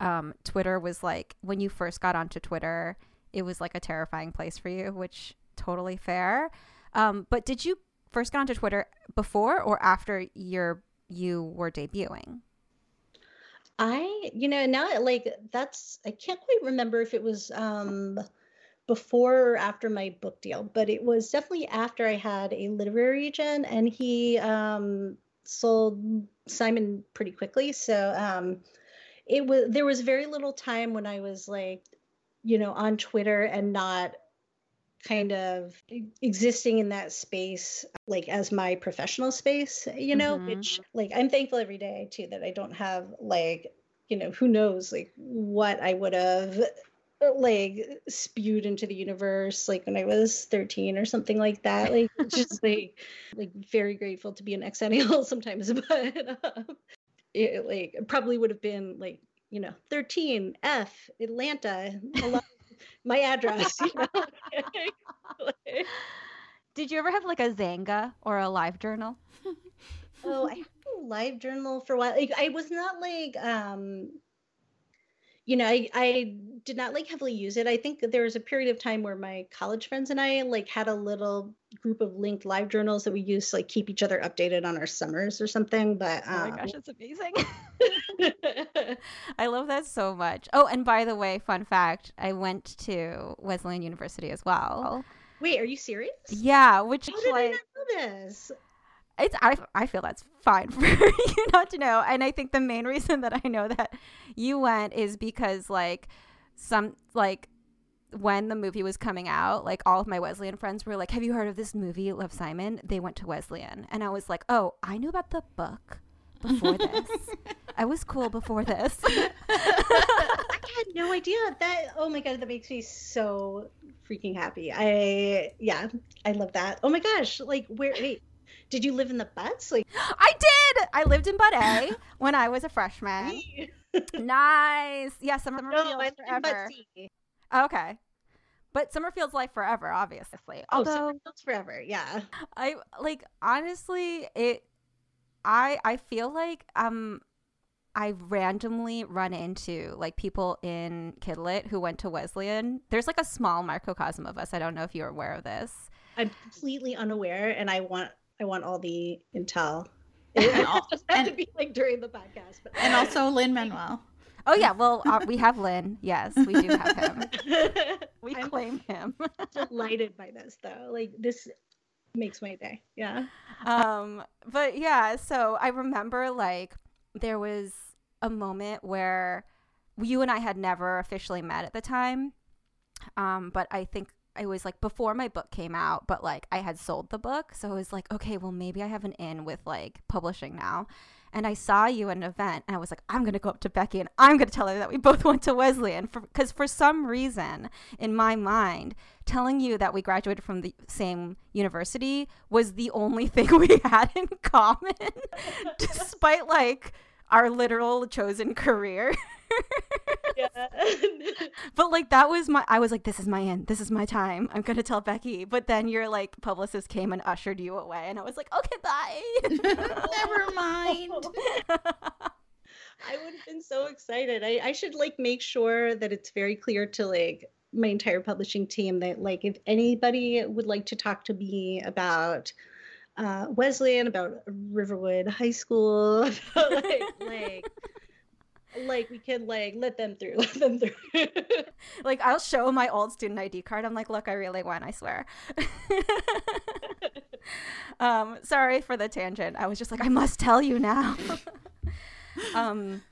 um, Twitter was like, when you first got onto Twitter, it was like a terrifying place for you, which totally fair. Um, but did you first get onto Twitter before or after your you were debuting? I, you know, now like that's I can't quite remember if it was um before or after my book deal, but it was definitely after I had a literary agent, and he um, sold Simon pretty quickly. So um, it was there was very little time when I was like, you know, on Twitter and not kind of existing in that space like as my professional space you know mm-hmm. which like i'm thankful every day too that i don't have like you know who knows like what i would have like spewed into the universe like when I was 13 or something like that. Like just like like very grateful to be an exennial sometimes, but um, it like probably would have been like you know 13 F Atlanta my address. You know? Did you ever have like a Xanga or a live journal? oh, I had a live journal for a while. Like I was not like um you know, I, I did not like heavily use it. I think there was a period of time where my college friends and I like had a little group of linked live journals that we used to like keep each other updated on our summers or something. But um... oh my gosh, that's amazing. I love that so much. Oh, and by the way, fun fact: I went to Wesleyan University as well. Wait, are you serious? Yeah, which How did like, I not know this? It's I, I feel that's fine for you not to know and i think the main reason that i know that you went is because like some like when the movie was coming out like all of my wesleyan friends were like have you heard of this movie love simon they went to wesleyan and i was like oh i knew about the book before this i was cool before this I had no idea that. Oh my god, that makes me so freaking happy. I yeah, I love that. Oh my gosh, like where? Wait, did you live in the butts? Like i did i lived in Butt A when i was a freshman nice yeah summerfield's no, I forever okay but summerfield's life forever obviously Oh, although Summerfield's forever. Yeah. I like honestly it I I feel like um I randomly run into like people in Kidlit who went to Wesleyan. There's like a small microcosm of us. I don't know if you're aware of this. I'm completely unaware, and I want I want all the intel. And It al- doesn't have to be like during the podcast, but and also Lin-Manuel. Oh yeah, well uh, we have Lin. Yes, we do have him. We I'm claim him. delighted by this though. Like this makes my day. Yeah. um but yeah so i remember like there was a moment where you and i had never officially met at the time um but i think it was like before my book came out but like i had sold the book so i was like okay well maybe i have an in with like publishing now. And i saw you at an event and i was like i'm gonna go up to becky and i'm gonna tell her that we both went to wesleyan because for, some reason in my mind telling you that we graduated from the same university was the only thing we had in common despite like our literal chosen career Yeah. but like that was my i was like this is my end this is my time i'm gonna tell becky but then your like publicist came and ushered you away and i was like okay bye Never mind. I would have been so excited. I, I should like make sure that it's very clear to like my entire publishing team that like if anybody would like to talk to me about uh, Wesleyan, about Riverwood High School, about, like like like we can like let them through, let them through. like i'll show my old student id card. I'm like look i really won i swear. Um sorry for the tangent. I was just like i must tell you now. Um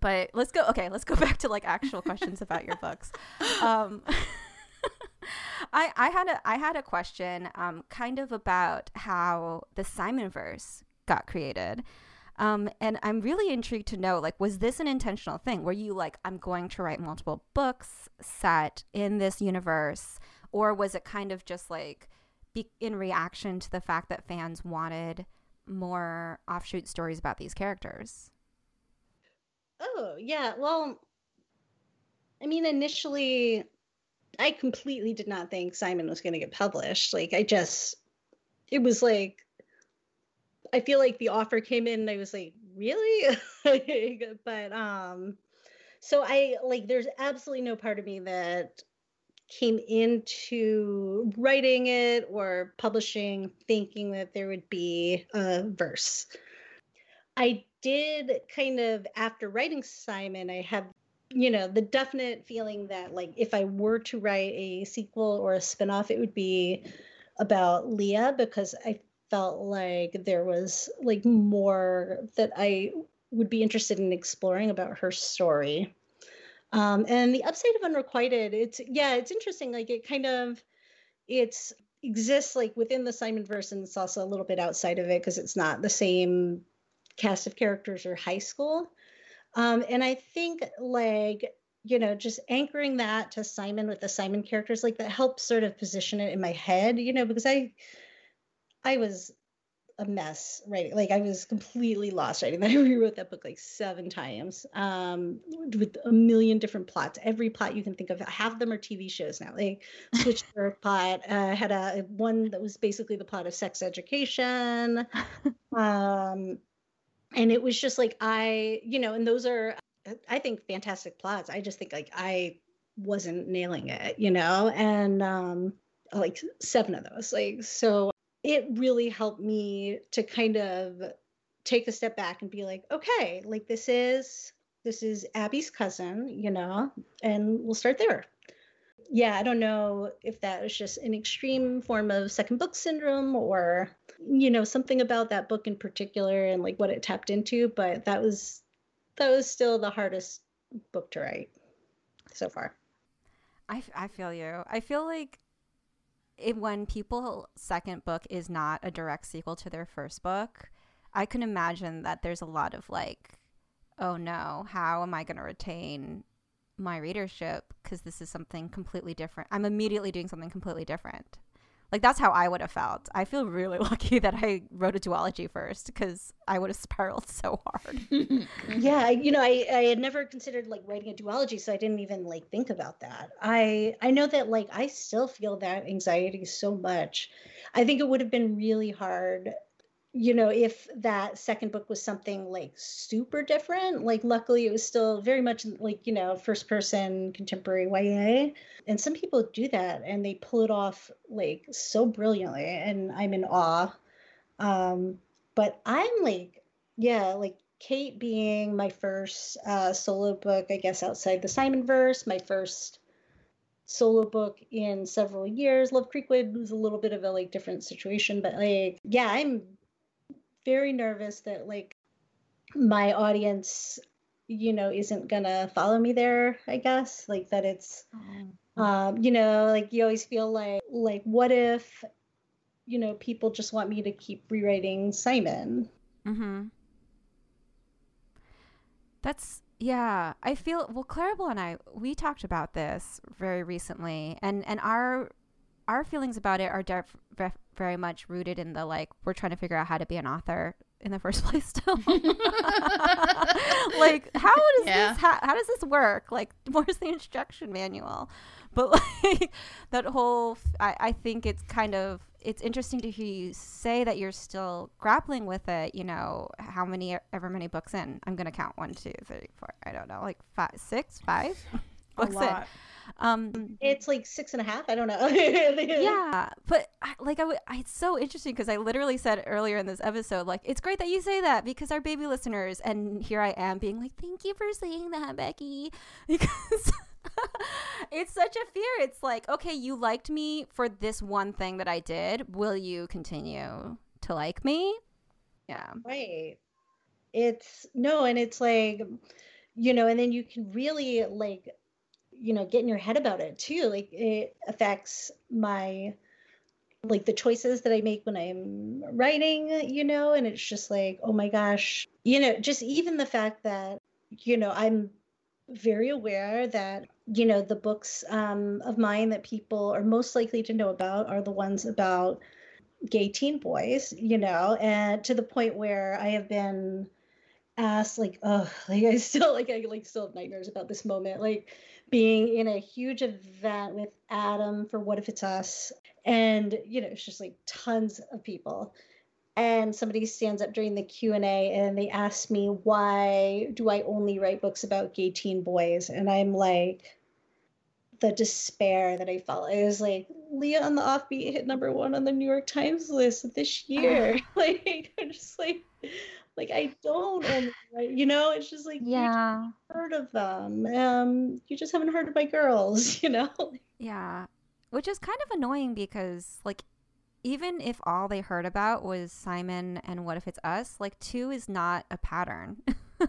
but let's go okay let's go back to like actual questions about your books. Um I, I had a I had a question um, kind of about how the Simonverse got created. Um, and I'm really intrigued to know like was this an intentional thing? Were you like I'm going to write multiple books set in this universe or was it kind of just like be- in reaction to the fact that fans wanted more offshoot stories about these characters? Oh, yeah. Well, I mean, initially, I completely did not think Simon was going to get published. Like, I just, it was like, I feel like the offer came in and I was like, really? But, um, so I, like, there's absolutely no part of me that came into writing it or publishing thinking that there would be a verse. I did kind of after writing Simon, I had you know the definite feeling that like if I were to write a sequel or a spin-off, it would be about Leah because I felt like there was like more that I would be interested in exploring about her story. Um, and the upside of Unrequited, it's yeah, it's interesting. Like it kind of it's exists like within the Simon verse and it's also a little bit outside of it because it's not the same cast of characters or high school. Um, and I think like you know just anchoring that to Simon with the Simon characters like that helps sort of position it in my head, you know, because I I was a mess writing like I was completely lost writing that. I rewrote that book like seven times um, with a million different plots. Every plot you can think of, half of them are TV shows now. Like Switch Earth plot uh, had a one that was basically the plot of sex education. um, and it was just like I, you know, and those are I think fantastic plots. I just think like I wasn't nailing it, you know, and um, like seven of those, like so it really helped me to kind of take a step back and be like, okay, like this is this is Abby's cousin, you know, and we'll start there. Yeah, I don't know if that was just an extreme form of second book syndrome or, you know, something about that book in particular and like what it tapped into. But that was that was still the hardest book to write so far. I, I feel you. I feel like when people second book is not a direct sequel to their first book, I can imagine that there's a lot of like, oh no, how am I going to retain my readership because this is something completely different. I'm immediately doing something completely different. Like that's how I would have felt. I feel really lucky that I wrote a duology first because I would have spiraled so hard. yeah, you know, I, I had never considered like writing a duology, so I didn't even like think about that. I I know that like I still feel that anxiety so much. I think it would have been really hard you know, if that second book was something like super different, like luckily it was still very much like, you know, first person contemporary YA. And some people do that and they pull it off like so brilliantly. And I'm in awe. Um, but I'm like, yeah, like Kate being my first uh, solo book, I guess, outside the Simon verse, my first solo book in several years. Love Creekwood was a little bit of a like different situation, but like, yeah, I'm very nervous that like my audience you know isn't gonna follow me there i guess like that it's oh. um you know like you always feel like like what if you know people just want me to keep rewriting simon mm-hmm that's yeah i feel well claribel and i we talked about this very recently and and our our feelings about it are def- very much rooted in the like we're trying to figure out how to be an author in the first place still. Like how does yeah. this how, how does this work? Like where's the instruction manual? But like that whole I, I think it's kind of it's interesting to hear you say that you're still grappling with it you know how many ever many books in? I'm gonna count one two three four i don't know like five six five? Books in um, it's like six and a half. I don't know. yeah, but I, like I, w- I, it's so interesting because I literally said earlier in this episode, like it's great that you say that because our baby listeners, and here I am being like, thank you for saying that, Becky, because. it's such a fear. It's like, okay, you liked me for this one thing that I did. Will you continue to like me? Yeah. Right. It's no, and it's like, you know, and then you can really like you know get in your head about it too like it affects my like the choices that i make when i'm writing you know and it's just like oh my gosh. You know just even the fact that you know i'm very aware that you know the books um, of mine that people are most likely to know about are the ones about gay teen boys you know and to the point where i have been asked like oh like i still like i like still have nightmares about this moment like being in a huge event with Adam for What If It's Us. And, you know, it's just like tons of people. And somebody stands up during the Q&A and they ask me, why do I only write books about gay teen boys? And I'm like, the despair that I felt. It was like Leah on the Offbeat hit number one on the New York Times list this year. like I'm just like like I don't only you know, it's just like yeah, heard of them. Um, you just haven't heard of my girls, you know. Yeah, which is kind of annoying because like even if all they heard about was Simon and What If It's Us, like two is not a pattern.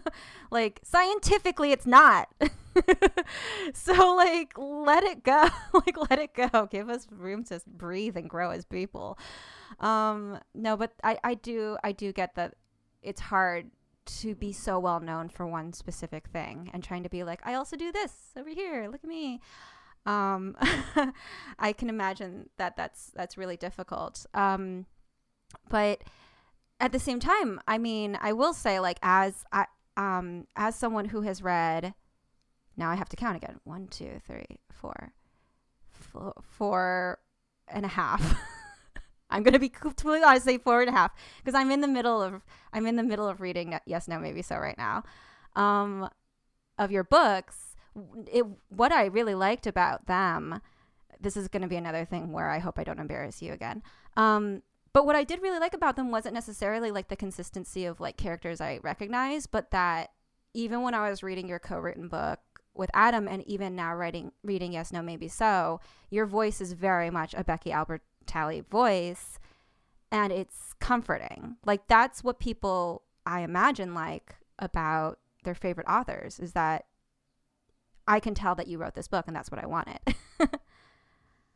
like scientifically, it's not. so like let it go. like let it go. Give us room to breathe and grow as people. Um, no, but I I do I do get that it's hard to be so well known for one specific thing and trying to be like, I also do this over here. Look at me. Um, I can imagine that that's that's really difficult. Um, but at the same time, I mean, I will say, like, as I um, as someone who has read, now I have to count again: one, two, three, four, four, four and a half. I'm gonna be completely honest, say four and a half because I'm in the middle of I'm in the middle of reading Yes, No, Maybe So right now. Um, of your books, it what I really liked about them. This is to be another thing where I hope I don't embarrass you again. Um, but what I did really like about them wasn't necessarily like the consistency of like characters I recognize, but that even when I was reading your co-written book with Adam and even now writing reading Yes No Maybe So, your voice is very much a Becky Albertalli voice and it's comforting. Like that's what people I imagine like about their favorite authors is that I can tell that you wrote this book and that's what I wanted.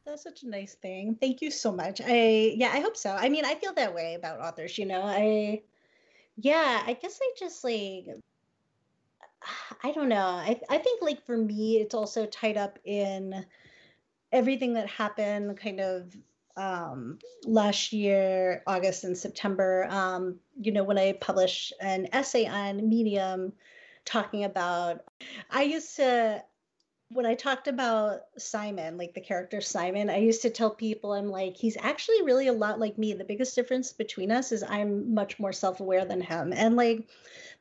That's such a nice thing. Thank you so much. I yeah, I hope so. I mean, I feel that way about authors, you know. I yeah, I guess I just like I don't know. I I think like for me it's also tied up in everything that happened kind of um last year august and september um you know when i published an essay on medium talking about i used to when I talked about Simon, like the character Simon, I used to tell people, I'm like, he's actually really a lot like me. The biggest difference between us is I'm much more self aware than him. And like,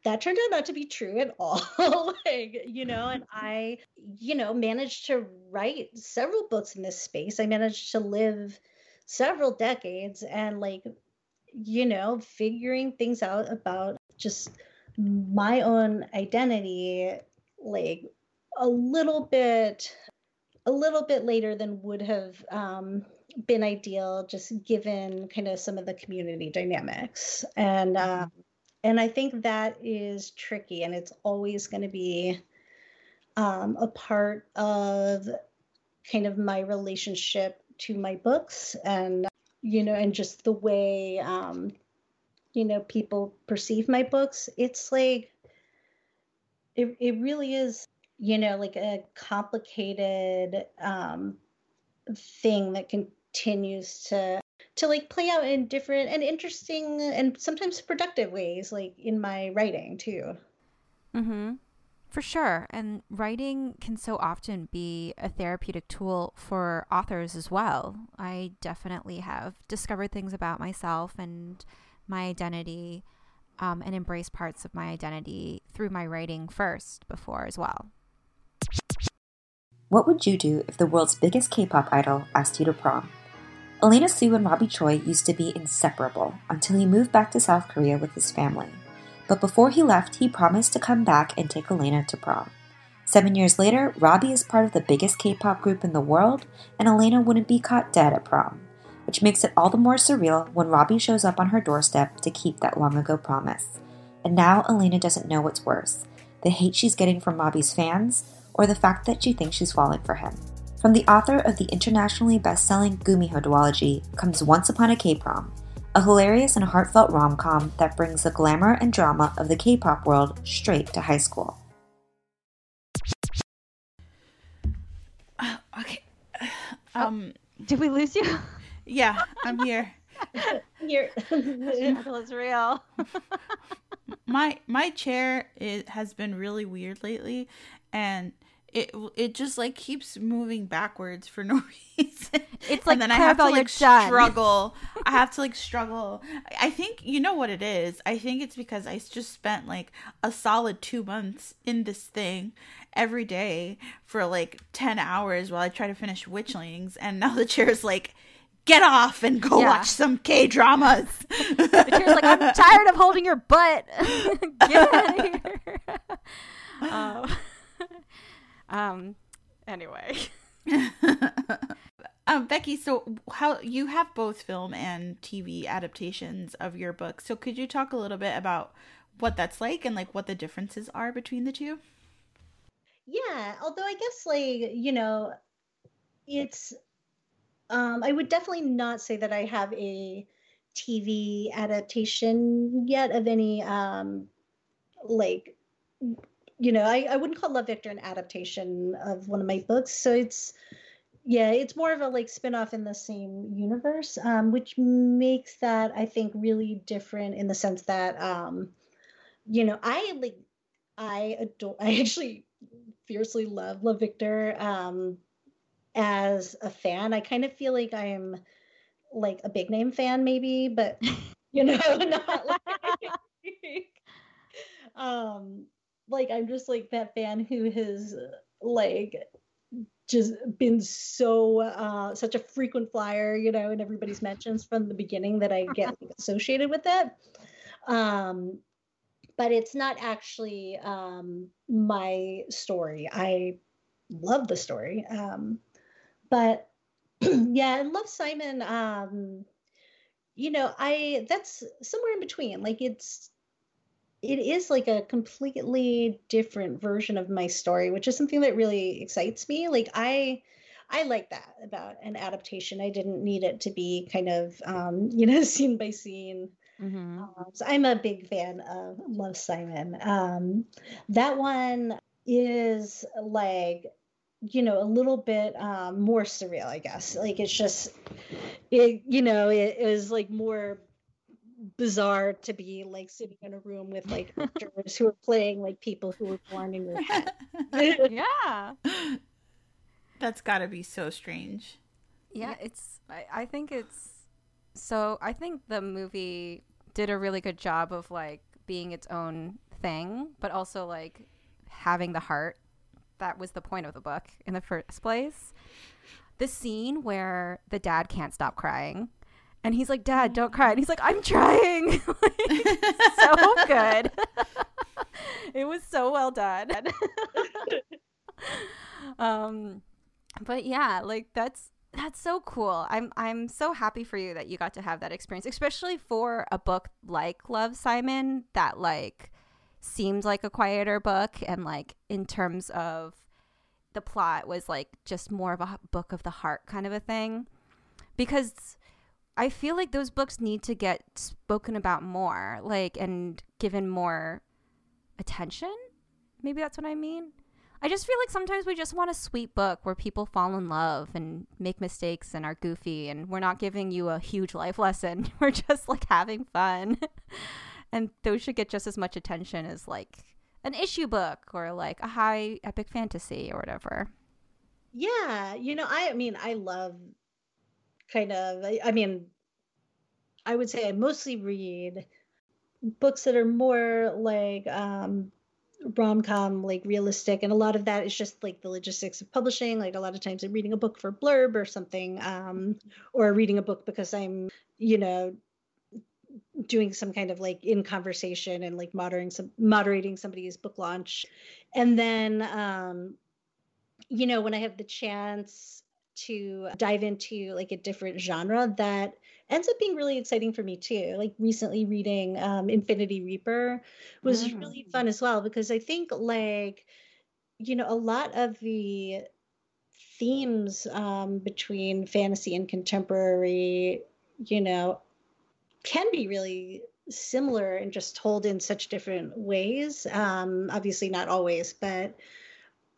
that turned out not to be true at all. like, you know, and I, you know, managed to write several books in this space. I managed to live several decades and like, you know, figuring things out about just my own identity, like a little bit a little bit later than would have um, been ideal just given kind of some of the community dynamics. And uh, and i think that is tricky and it's always going to be um, a part of kind of my relationship to my books and you know and just the way um, you know people perceive my books it's like it, it really is you know, like a complicated um, thing that continues to to like play out in different and interesting and sometimes productive ways, like in my writing too. Mm-hmm. For sure. And writing can so often be a therapeutic tool for authors as well. I definitely have discovered things about myself and my identity um, and embrace parts of my identity through my writing first before as well. What would you do if the world's biggest K pop idol asked you to prom? Elena Sue and Robbie Choi used to be inseparable until he moved back to South Korea with his family. But before he left, he promised to come back and take Elena to prom. Seven years later, Robbie is part of the biggest K pop group in the world, and Elena wouldn't be caught dead at prom, which makes it all the more surreal when Robbie shows up on her doorstep to keep that long ago promise. And now Elena doesn't know what's worse the hate she's getting from Robbie's fans or the fact that she thinks she's falling for him. From the author of the internationally best-selling Gumiho duology comes Once Upon a K-Prom, a hilarious and heartfelt rom-com that brings the glamour and drama of the K-pop world straight to high school. Uh, okay. Um, Did we lose you? yeah, I'm here. Here, It's real. my my chair it has been really weird lately, and it it just like keeps moving backwards for no reason. It's like and then I have to like struggle. I have to like struggle. I think you know what it is. I think it's because I just spent like a solid two months in this thing every day for like ten hours while I try to finish Witchlings, and now the chair's like. Get off and go Yeah. watch some K dramas. The chair's like, I'm tired of holding your butt. Get out of here. um, um, anyway. um, Becky, so how you have both film and TV adaptations of your book. So could you talk a little bit about what that's like and like what the differences are between the two? Yeah, although I guess like, you know, it's um I would definitely not say that I have a TV adaptation yet of any um like you know, I, I wouldn't call Love Victor an adaptation of one of my books. So it's yeah, it's more of a like spin-off in the same universe, um, which makes that I think really different in the sense that um, you know, I like I adore I actually fiercely love Love Victor um as a fan. I kind of feel like I am like a big name fan maybe, but you know, not like um like I'm just like that fan who has like just been so uh such a frequent flyer, you know, in everybody's mentions from the beginning that I get associated with it. Um but it's not actually um, my story. I love the story, um, but yeah, I love Simon. Um, you know, I that's somewhere in between. Like it's it is like a completely different version of my story, which is something that really excites me. Like I I like that about an adaptation. I didn't need it to be kind of um, you know, scene by scene. Mm-hmm. Um, so I'm a big fan of Love Simon. Um, that one is like you know a little bit um, more surreal i guess like it's just it you know it is like more bizarre to be like sitting in a room with like actors who are playing like people who were born in your head. yeah. That's got to be so strange. Yeah, it's I, I think it's so I think the movie did a really good job of like being its own thing, but also like having the heart. That was the point of the book in the first place. The scene where the dad can't stop crying and he's like, Dad, don't cry. And he's like, I'm trying. like, so good. it was so well done. um, but yeah, like that's that's so cool. I'm I'm so happy for you that you got to have that experience, especially for a book like Love Simon that like seemed like a quieter book and like in terms of the plot was like just more of a book of the heart kind of a thing. Because I feel like those books need to get spoken about more, like, and given more attention. Maybe that's what I mean. I just feel like sometimes we just want a sweet book where people fall in love and make mistakes and are goofy, and we're not giving you a huge life lesson. We're just like having fun. and those should get just as much attention as like an issue book or like a high epic fantasy or whatever. Yeah, you know, I, mean, I love kind of I, mean I would say I mostly read books that are more like um rom-com like realistic and a lot of that is just like the logistics of publishing. Like a lot of times i'm reading a book for blurb or something um or reading a book because i'm you know doing some kind of like in conversation and like moderating some moderating somebody's book launch. And then um you know when i have the chance to dive into like a different genre that ends up being really exciting for me too. Like recently reading um, Infinity Reaper was mm. really fun as well because I think like you know a lot of the themes um, between fantasy and contemporary, you know, can be really similar and just told in such different ways. Um, obviously, not always, but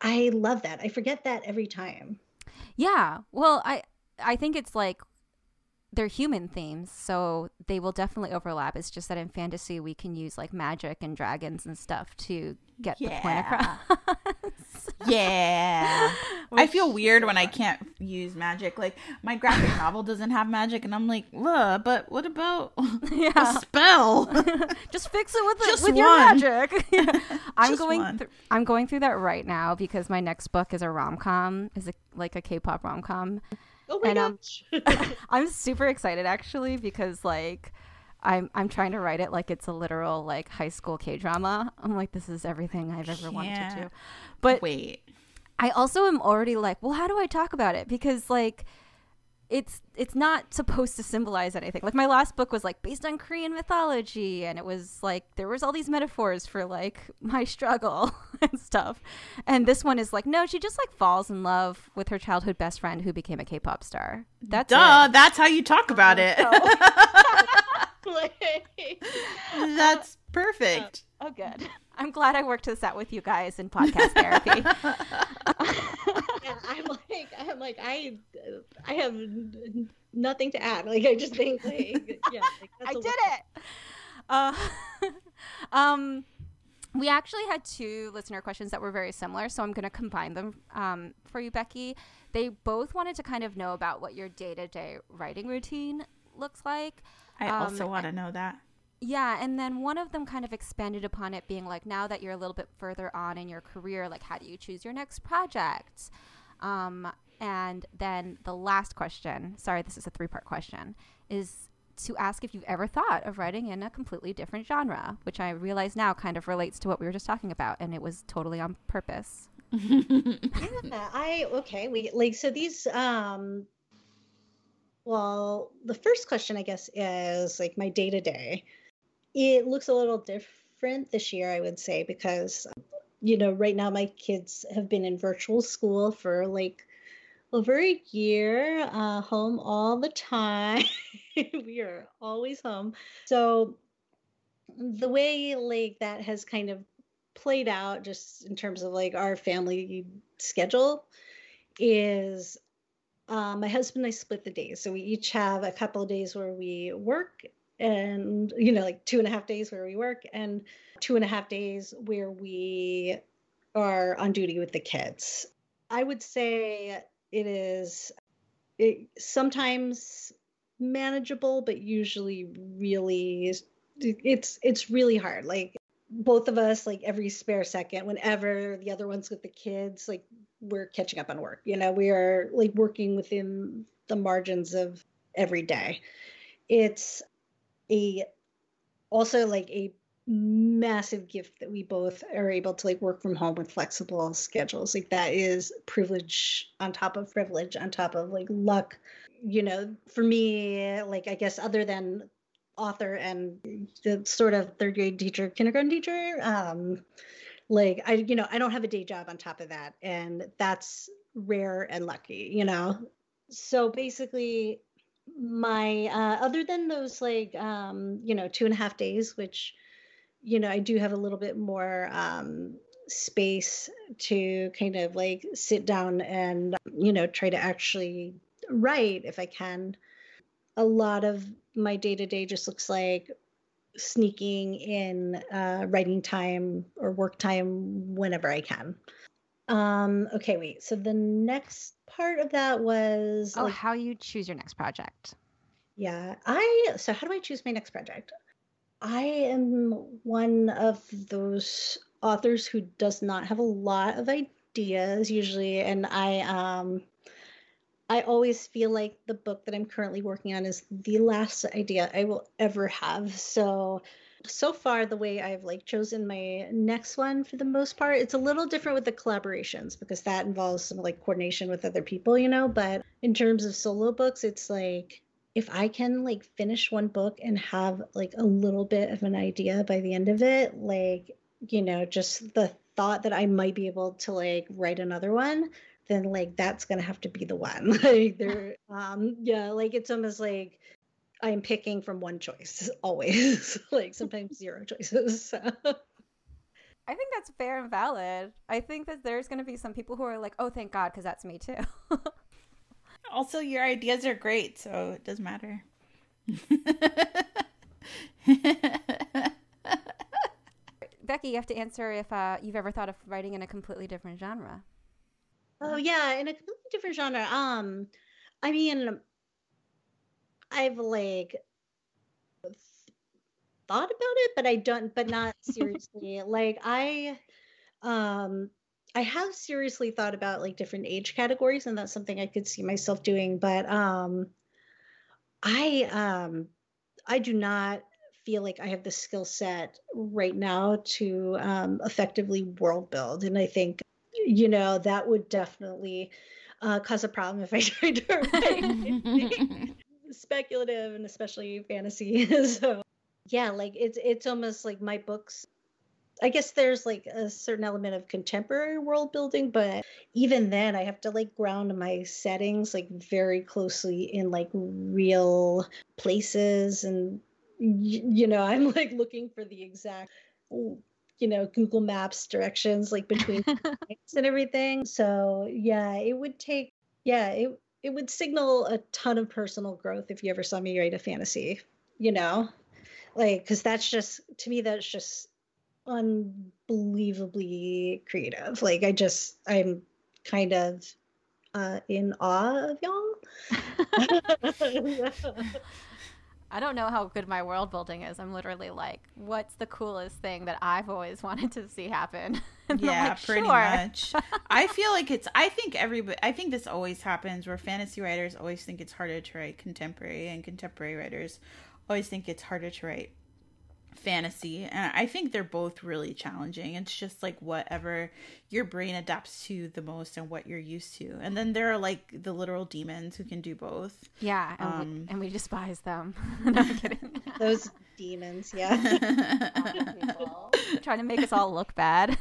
I love that. I forget that every time. Yeah. Well, I I think it's like they're human themes, so they will definitely overlap. It's just that in fantasy we can use like magic and dragons and stuff to get yeah. the point across. Yeah. Which, I feel weird when I can't use magic. Like my graphic novel doesn't have magic and I'm like, but what about yeah. a spell? just fix it with the, with one. your magic. I'm going th- I'm going through that right now because my next book is a rom-com, is a, like a K-pop rom-com. Oh my and, gosh. Um, I'm super excited actually because like I'm I'm trying to write it like it's a literal like high school K drama. I'm like this is everything I've ever wanted to do. But wait. I also am already like, well, how do I talk about it? Because like it's it's not supposed to symbolize anything. Like my last book was like based on Korean mythology and it was like there was all these metaphors for like my struggle and stuff. And this one is like no, she just like falls in love with her childhood best friend who became a K-pop star. That's Duh, it. that's how you talk about it. That's perfect. Oh, oh, good. I'm glad I worked this out with you guys in podcast therapy. yeah, I'm like, I'm like, I, I have nothing to add. Like, I just think, like, yeah, like, I did it. Uh, um, we actually had two listener questions that were very similar, so I'm going to combine them um, for you, Becky. They both wanted to kind of know about what your day to day writing routine looks like. I um, also want to know that. Yeah, and then one of them kind of expanded upon it being like now that you're a little bit further on in your career, like how do you choose your next project? Um, and then the last question, sorry, this is a three part question, is to ask if you've ever thought of writing in a completely different genre, which I realize now kind of relates to what we were just talking about, and it was totally on purpose. yeah, I okay. We like so these um well, the first question I guess is like my day to day. It looks a little different this year, I would say, because you know, right now my kids have been in virtual school for like over a year, uh, home all the time. we are always home. So the way like that has kind of played out just in terms of like our family schedule is uh, my husband and I split the days. So we each have a couple of days where we work and, you know, like two and a half days where we work and two and a half days where we are on duty with the kids. I would say it is it, sometimes manageable, but usually really it's it's really hard. Like both of us, like every spare second, whenever the other one's with the kids, like we're catching up on work. You know, we are like working within the margins of every day. It's a also like a massive gift that we both are able to like work from home with flexible schedules like that is privilege on top of privilege on top of like luck you know for me like i guess other than author and the sort of third grade teacher kindergarten teacher um like i you know i don't have a day job on top of that and that's rare and lucky you know so basically my uh other than those like um you know two and a half days which you know, I do have a little bit more um, space to kind of like sit down and, you know, try to actually write if I can. A lot of my day to day just looks like sneaking in uh, writing time or work time whenever I can. Um, okay, wait. So the next part of that was oh, like, how you choose your next project. Yeah, I so how do I choose my next project? I am one of those authors who does not have a lot of ideas usually, and I um I always feel like the book that I'm currently working on is the last idea I will ever have. So so far the way I've like chosen my next one for the most part, it's a little different with the collaborations because that involves some like coordination with other people, you know, but in terms of solo books, it's like if I can like finish one book and have like a little bit of an idea by the end of it, like, you know, just the thought that I might be able to like write another one, then like that's gonna have to be the one. like there um yeah, like it's almost like I'm picking from one choice always. like sometimes zero choices. So. I think that's fair and valid. I think that there's going to be some people who are like, "Oh, thank God, because that's me too." Also, your ideas are great, so it doesn't matter. Becky, you have to answer if uh, you've ever thought of writing in a completely different genre. Oh yeah, in a completely different genre. Um, I mean, I've like thought about it, but I don't, but not seriously. like I, um, I have seriously thought about like different age categories, and that's something I could see myself doing. But um, I um, I do not feel like I have the skill set right now to um, effectively world build, and I think you know that would definitely uh, cause a problem if I tried to write speculative and especially fantasy. so yeah, like it's it's almost like my books I guess there's like a certain element of contemporary world building, but even then, I have to like ground my settings like very closely in like real places. And, you know, I'm like looking for the exact, you know, Google Maps directions like between and everything. So, yeah, it would take, yeah, it, it would signal a ton of personal growth if you ever saw me write a fantasy, you know? Like, because that's just, to me, that's just unbelievably creative. Like I just I'm kind of uh, in awe of y'all. I don't know how good my world building is. I'm literally like, what's the coolest thing that I've always wanted to see happen? yeah, like, pretty sure. much. I feel like it's. I think everybody. I think this always happens where fantasy writers always think it's harder to write contemporary, and contemporary writers always think it's harder to write fantasy and i think they're both really challenging it's just like whatever your brain adapts to the most and what you're used to and then there are like the literal demons who can do both Yeah, and, Um, we, and we despise them. no, I'm kidding. Those demons, yeah. Trying to make us all look bad.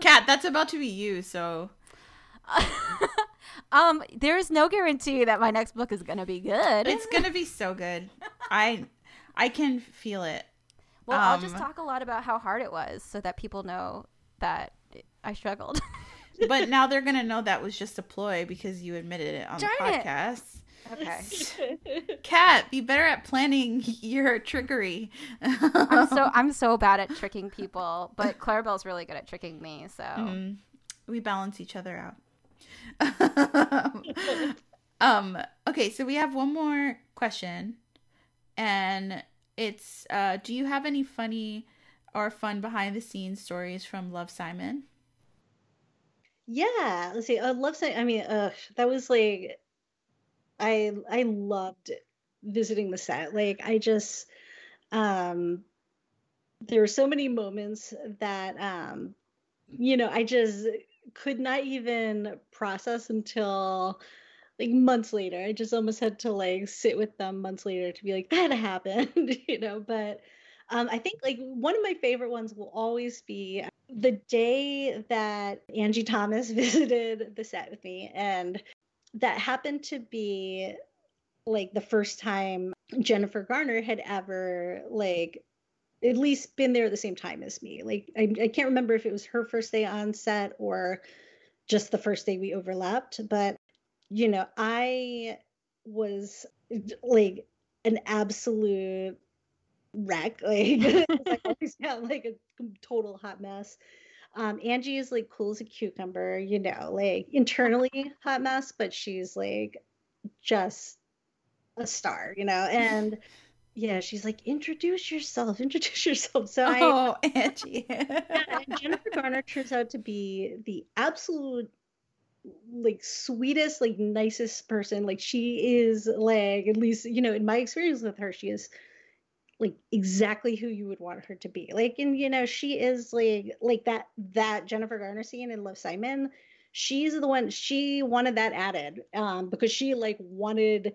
Kat that's about to be you so um, there's no guarantee that my next book is gonna be good. it's gonna be so good i i can feel it well, I'll just um, talk a lot about how hard it was, so that people know that I struggled. but now they're gonna know that was just a ploy because you admitted it on Darn the it. podcast okay. Kat be better at planning your trickery I'm so I'm so bad at tricking people, but Claribel's really good at tricking me. So Mm, we balance each other out. um. Okay, so we have one more question, and it's: uh, Do you have any funny or fun behind the scenes stories from Love Simon? Yeah, let's see. I love Simon. I mean, uh, that was like, I I loved visiting the set. Like, I just, um, there were so many moments that, um, you know, I just could not even process until like months later. I just almost had to like sit with them months later to be like, that happened, you know. But um, I think like one of my favorite ones will always be the day that Angie Thomas visited the set with me, and that happened to be like the first time Jennifer Garner had ever like at least been there at the same time as me. Like I, I can't remember if it was her first day on set or just the first day we overlapped, but you know, I was like an absolute wreck. Like I always got like a total hot mess. Um, Angie is like cool as a cucumber, you know, like internally hot mess, but she's like just a star, you know, and yeah, she's like, introduce yourself, introduce yourself. So I Oh, Angie. yeah, and Jennifer Garner turns out to be the absolute like sweetest, like nicest person. Like she is like at least, you know, in my experience with her, she is like exactly who you would want her to be. Like and you know, she is like like that that Jennifer Garner scene in Love Simon. She's the one she wanted that added um because she like wanted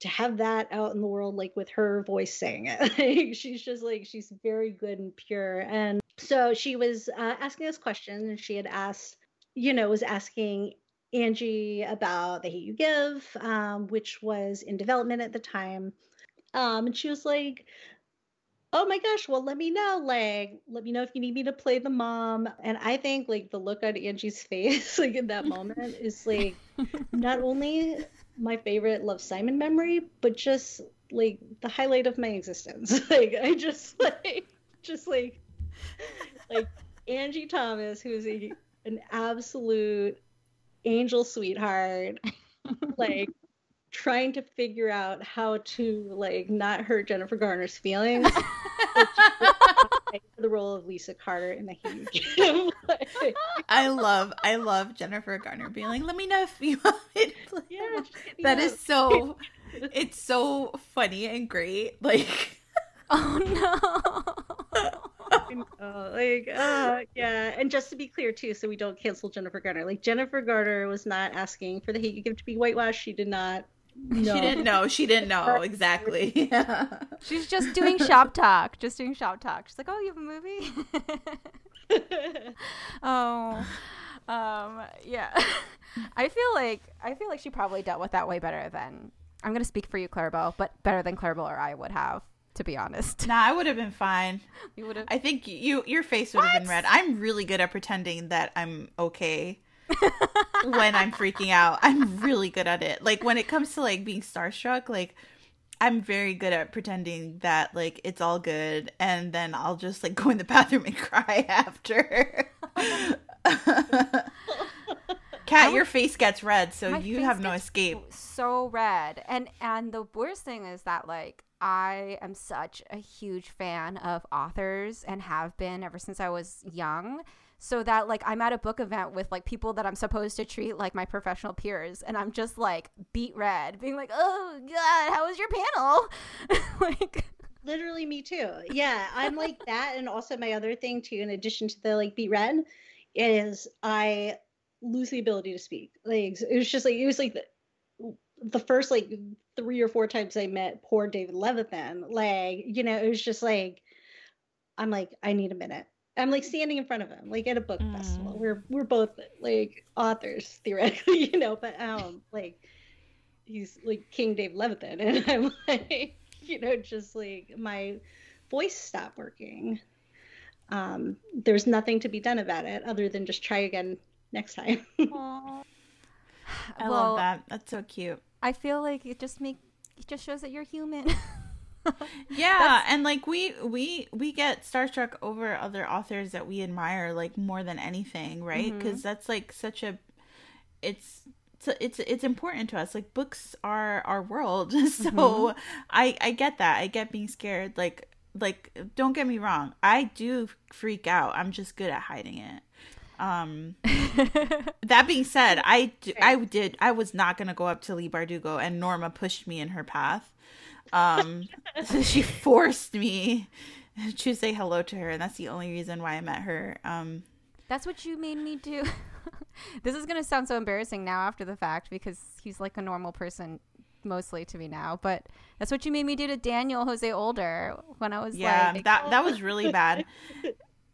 to have that out in the world like with her voice saying it. like, she's just like she's very good and pure and so she was uh, asking us questions and she had asked you know was asking angie about the hate you give um, which was in development at the time. Um, and she was like oh my gosh well let me know like let me know if you need me to play the mom. And i think like the look on angie's face like in that moment is like not only my favorite love simon memory but just like the highlight of my existence. Like i just like just like like Angie Thomas, who's a, an absolute angel sweetheart, like trying to figure out how to like not hurt Jennifer Garner's feelings. for the role of Lisa Carter in the Huge. like, I love, I love Jennifer Garner being like, "Let me know if you want me to play." yeah, just get me that out. is so. It's so funny and great. Like, Oh no. Uh, like, uh, yeah, and just to be clear too, so we don't cancel Jennifer Garner. Like Jennifer Garner was not asking for the hate you give to be whitewashed. She did not. know. she didn't know. She didn't know exactly. She's just doing shop talk. Just doing shop talk. She's like, "Oh, you have a movie?" oh, um, yeah. I feel like I feel like she probably dealt with that way better than I'm gonna speak for you, Claribel, but better than Claribel or I would have, to be honest. nah, I would have been fine. You would have. I think you, your face would have been red. I'm really good at pretending that I'm okay when I'm freaking out. I'm really good at it. Like when it comes to like being starstruck, like I'm very good at pretending that like it's all good, and then I'll just like go in the bathroom and cry after. Kat, your face gets red, so you have no escape. So red, and and the worst thing is that like I am such a huge fan of authors and have been ever since I was young. So that like I'm at a book event with like people that I'm supposed to treat like my professional peers and I'm just like beet red, being like, "Oh god, how was your panel?" like literally me too. Yeah, I'm like that and also my other thing too in addition to the like beet red is I lose the ability to speak. Like it was just like it was like the, the first like three or four times I met poor David Levithan. Like you know, it was just like I'm like I need a minute. I'm like standing in front of him, like at a book mm. festival. We're we're both like authors theoretically, you know, but um like he's like King Dave Levithan, and I'm like, you know, just like my voice stopped working. Um, there's nothing to be done about it other than just try again next time. I well, love that. That's so cute. I feel like it just make it just shows that you're human. yeah, That's... and like we we we get starstruck over other authors that we admire like more than anything, right? Because mm-hmm. that's like such a it's so it's it's important to us like books are our world so mm-hmm. i i get that i get being scared like like don't get me wrong i do freak out i'm just good at hiding it um, that being said, I, I did I was not gonna go up to Leigh Bardugo, and Norma pushed me in her path. Um, so she forced me to say hello to her, and that's the only reason why I met her. Um, that's what you made me do. this is gonna sound so embarrassing now after the fact because he's like a normal person mostly to me now, but that's what you made me do to Daniel Jose Older when I was yeah, like, that that was really bad.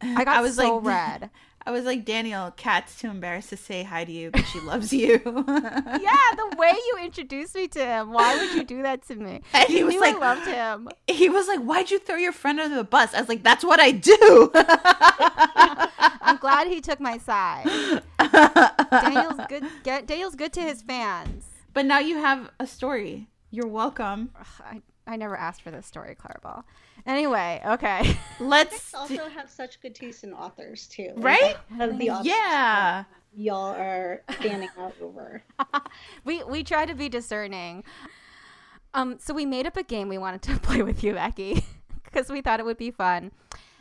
I got I was so like, red. I was like, Daniel, Kat's too embarrassed to say hi to you, but she loves you. yeah, the way you introduced me to him. Why would you do that to me? And he, he was like, I loved him. He was like, Why'd you throw your friend under the bus? I was like, That's what I do. I'm glad he took my side. Daniel's good. Get, Daniel's good to his fans. But now you have a story. You're welcome. I, I never asked for this story, Claribel. Anyway, okay. Let's also do... have such good taste in authors too. Right? Like, yeah. Y'all are standing out over. we we try to be discerning. Um, so we made up a game we wanted to play with you, Becky, because we thought it would be fun,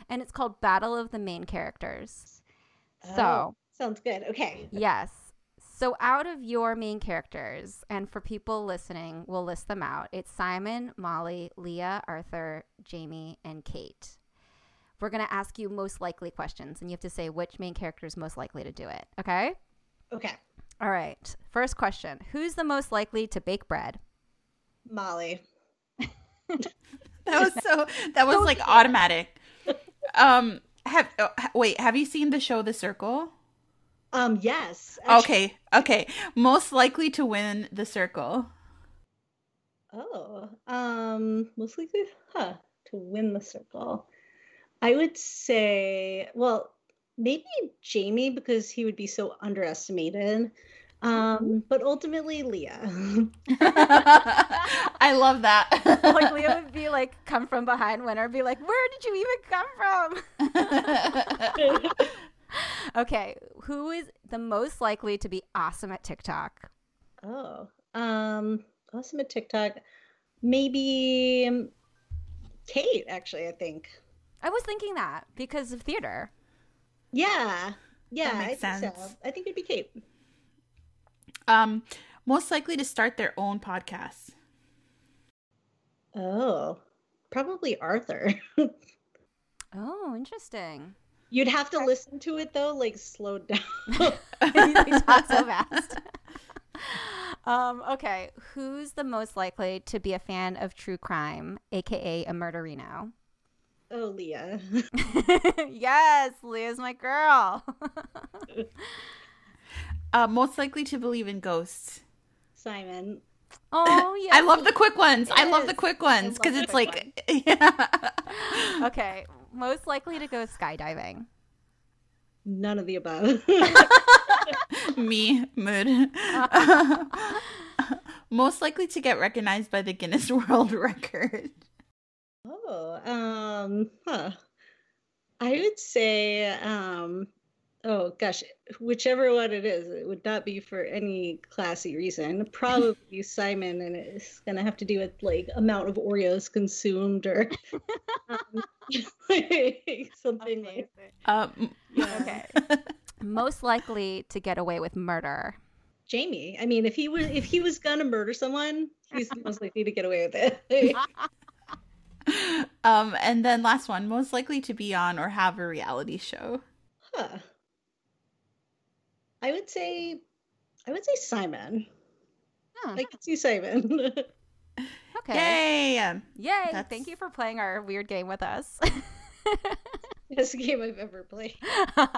and it's called Battle of the Main Characters. So oh, sounds good. Okay. Yes. So, out of your main characters, and for people listening, we'll list them out. It's Simon, Molly, Leah, Arthur, Jamie, and Kate. We're going to ask you most likely questions, and you have to say which main character is most likely to do it. Okay? Okay. All right. First question Who's the most likely to bake bread? Molly. that was so, that was like automatic. Um, have, oh, wait, have you seen the show The Circle? Um, yes. Actually. Okay, okay. Most likely to win the circle. Oh, um, most likely, huh, to win the circle. I would say, well, maybe Jamie because he would be so underestimated. Um, but ultimately Leah. I love that. like Leah would be like come from behind winner, be like, Where did you even come from? okay, who is the most likely to be awesome at TikTok? Oh, um, awesome at TikTok. Maybe Kate, actually, I think. I was thinking that because of theater. Yeah. Yeah, I sense. think so. I think it'd be Kate. Um, most likely to start their own podcast. Oh, probably Arthur. oh, interesting. You'd have to listen to it though, like slowed down. he talks so fast. Um, okay, who's the most likely to be a fan of true crime, aka a murderino? Oh, Leah. yes, Leah's my girl. uh, most likely to believe in ghosts. Simon. Oh yeah. I love the quick ones. I love the quick ones because it's like yeah. Okay, most likely to go skydiving? None of the above. Me, mood. most likely to get recognized by the Guinness World Record. Oh, um, huh. I would say, um, oh gosh, whichever one it is, it would not be for any classy reason. Probably Simon, and it's gonna have to do with like amount of Oreos consumed or um, something like. Um, Okay. Most likely to get away with murder. Jamie. I mean, if he was if he was gonna murder someone, he's most likely to get away with it. um, and then last one, most likely to be on or have a reality show. huh. I would say, I would say Simon. Huh, I could see Simon. okay. Yay! Um, Yay. That's- Thank you for playing our weird game with us. Best game I've ever played.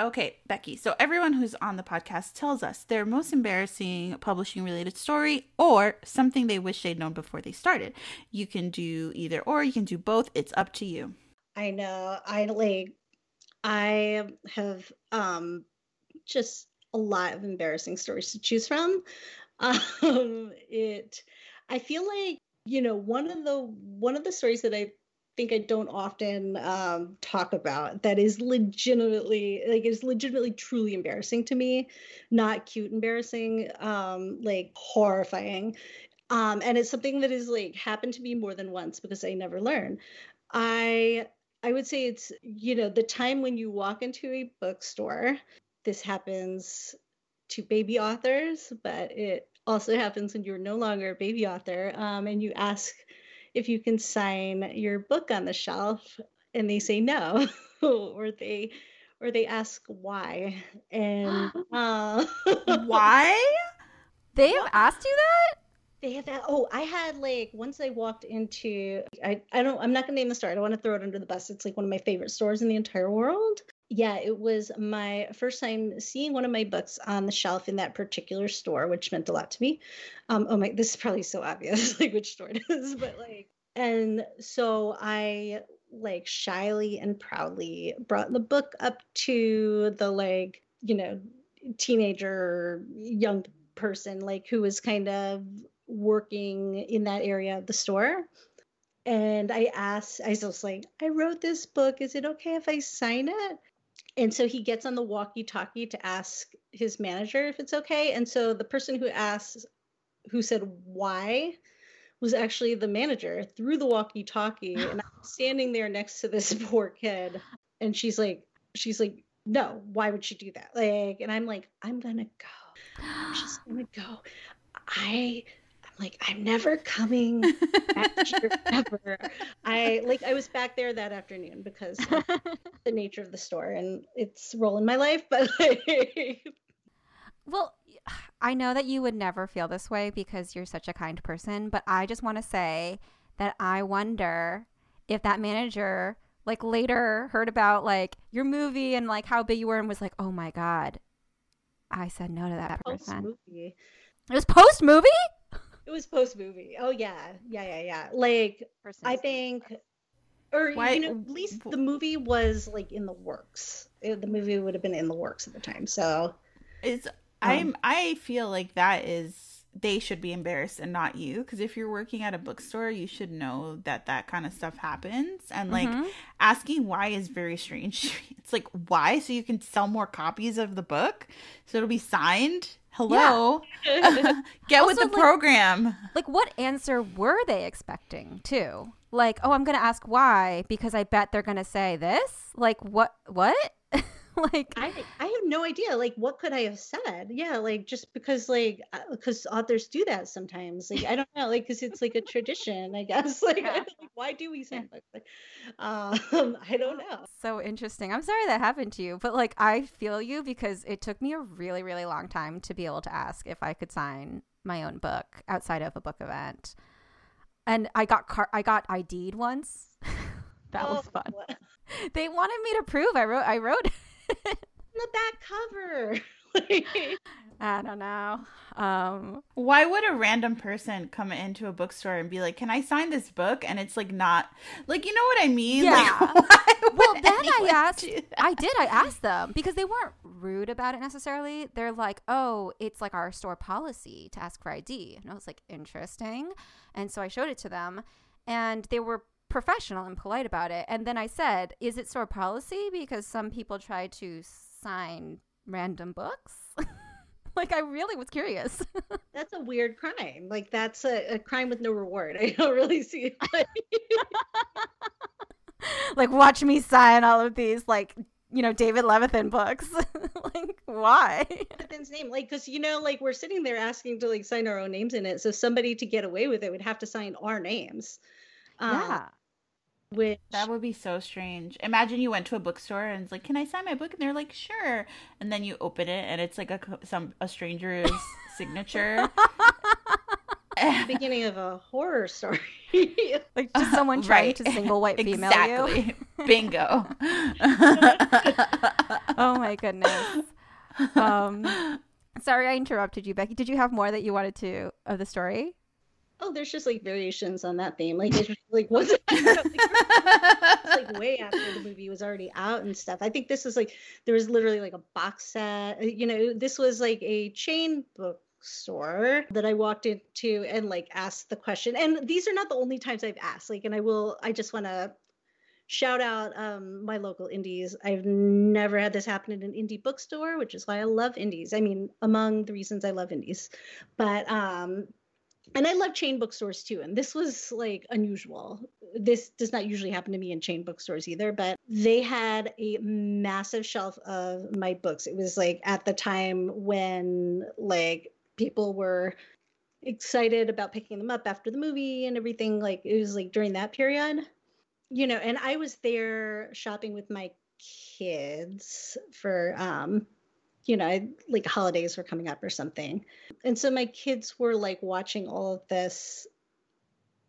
Okay, Becky. So everyone who's on the podcast tells us their most embarrassing publishing related story or something they wish they'd known before they started. You can do either or, you can do both. It's up to you. I know. I like. I have um, just a lot of embarrassing stories to choose from. Um, it. I feel like you know one of the one of the stories that I think I don't often um, talk about that is legitimately like is legitimately truly embarrassing to me, not cute embarrassing, um, like horrifying. Um, and it's something that is like happened to me more than once because I never learn. I I would say it's you know the time when you walk into a bookstore. This happens to baby authors, but it also happens when you're no longer a baby author, um, and you ask if you can sign your book on the shelf, and they say no, or they or they ask why, and uh, Why? they have asked you that? They have that. Oh, I had like once I walked into I I don't I'm not gonna name the store. I don't want to throw it under the bus. It's like one of my favorite stores in the entire world. Yeah, it was my first time seeing one of my books on the shelf in that particular store, which meant a lot to me. Um, oh my, this is probably so obvious, like which store it is, but like, and so I like shyly and proudly brought the book up to the like, you know, teenager, young person, like who was kind of working in that area of the store. And I asked, I was like, I wrote this book. Is it okay if I sign it? And so he gets on the walkie talkie to ask his manager if it's okay. And so the person who asked, who said why, was actually the manager through the walkie talkie. And I'm standing there next to this poor kid. And she's like, she's like, no, why would she do that? Like, and I'm like, I'm gonna go. I'm just gonna go. I like, I'm never coming back here ever. I like I was back there that afternoon because of the nature of the store and its role in my life, but like, Well, I know that you would never feel this way because you're such a kind person, but I just want to say that I wonder if that manager like later heard about like your movie and like how big you were and was like, "Oh my god. I said no to that person." movie. It was post movie? It was post movie. Oh yeah, yeah, yeah, yeah. Like I think, or Why- you know, at least the movie was like in the works. It- the movie would have been in the works at the time. So It's I'm I feel like that is they should be embarrassed and not you because if you're working at a bookstore you should know that that kind of stuff happens and like Mhm. asking why is very strange it's like why so you can sell more copies of the book so it'll be signed hello get with Also, the like- program Like what answer were they expecting too? Like, "Oh, I'm going to ask why because I bet they're going to say this?" Like what what? like I I have no idea. Like, what could I have said? Yeah, like just because like because authors do that sometimes. Like I don't know, like because it's like a tradition, I guess. Like, Yeah. like, why do we say books? Like, um, I don't know. so interesting. I'm sorry that happened to you, but like I feel you because it took me a really really long time to be able to ask if I could sign my own book outside of a book event. And I got car- I got ID'd once. that was Oh, fun. what- They wanted me to prove I wrote I wrote The back cover. I don't know. Um why would a random person come into a bookstore and be like can i sign this book and it's like not like you know what i mean Yeah. like, well then I asked? I did I asked them because they weren't rude about it necessarily. They're like, "Oh, it's like our store policy to ask for ID." And I was like, "Interesting." And so I showed it to them and they were professional and polite about it. And then I said, "Is it store policy because some people try to sign random books? like, I really was curious. That's a weird crime. Like that's a, a crime with no reward. I don't really see it. like, watch me sign all of these, like, you know, David Levithan books. like, why? Levithan's name, like, because you know, like we're sitting there asking to like sign our own names in it. So somebody to get away with it would have to sign our names. Uh, yeah. Which That would be so strange. Imagine you went to a bookstore and it's like, "Can I sign my book?" And they're like, "Sure." And then you open it and it's like a some a stranger's signature. beginning of a horror story. Like, just someone trying Right. to single white female you. Bingo. Oh my goodness. Um, sorry, I interrupted you, Becky. Did you have more that you wanted to of the story? Oh, there's just like variations on that theme. Like just like was it like, way after the movie was already out and stuff. I think this is like there was literally like a box set. uh, You know, this was like a chain bookstore that I walked into and like asked the question. And these are not the only times I've asked. Like, and I will. I just want to shout out um, my local indies. I've never had this happen in an indie bookstore, which is why I love indies. I mean, among the reasons I love indies, but um, and I love chain bookstores too. And this was like unusual. This does not usually happen to me in chain bookstores either, but they had a massive shelf of my books. It was like at the time when like people were excited about picking them up after the movie and everything. Like it was like during that period, you know, and I was there shopping with my kids for um you know, like holidays were coming up or something. And so my kids were like watching all of this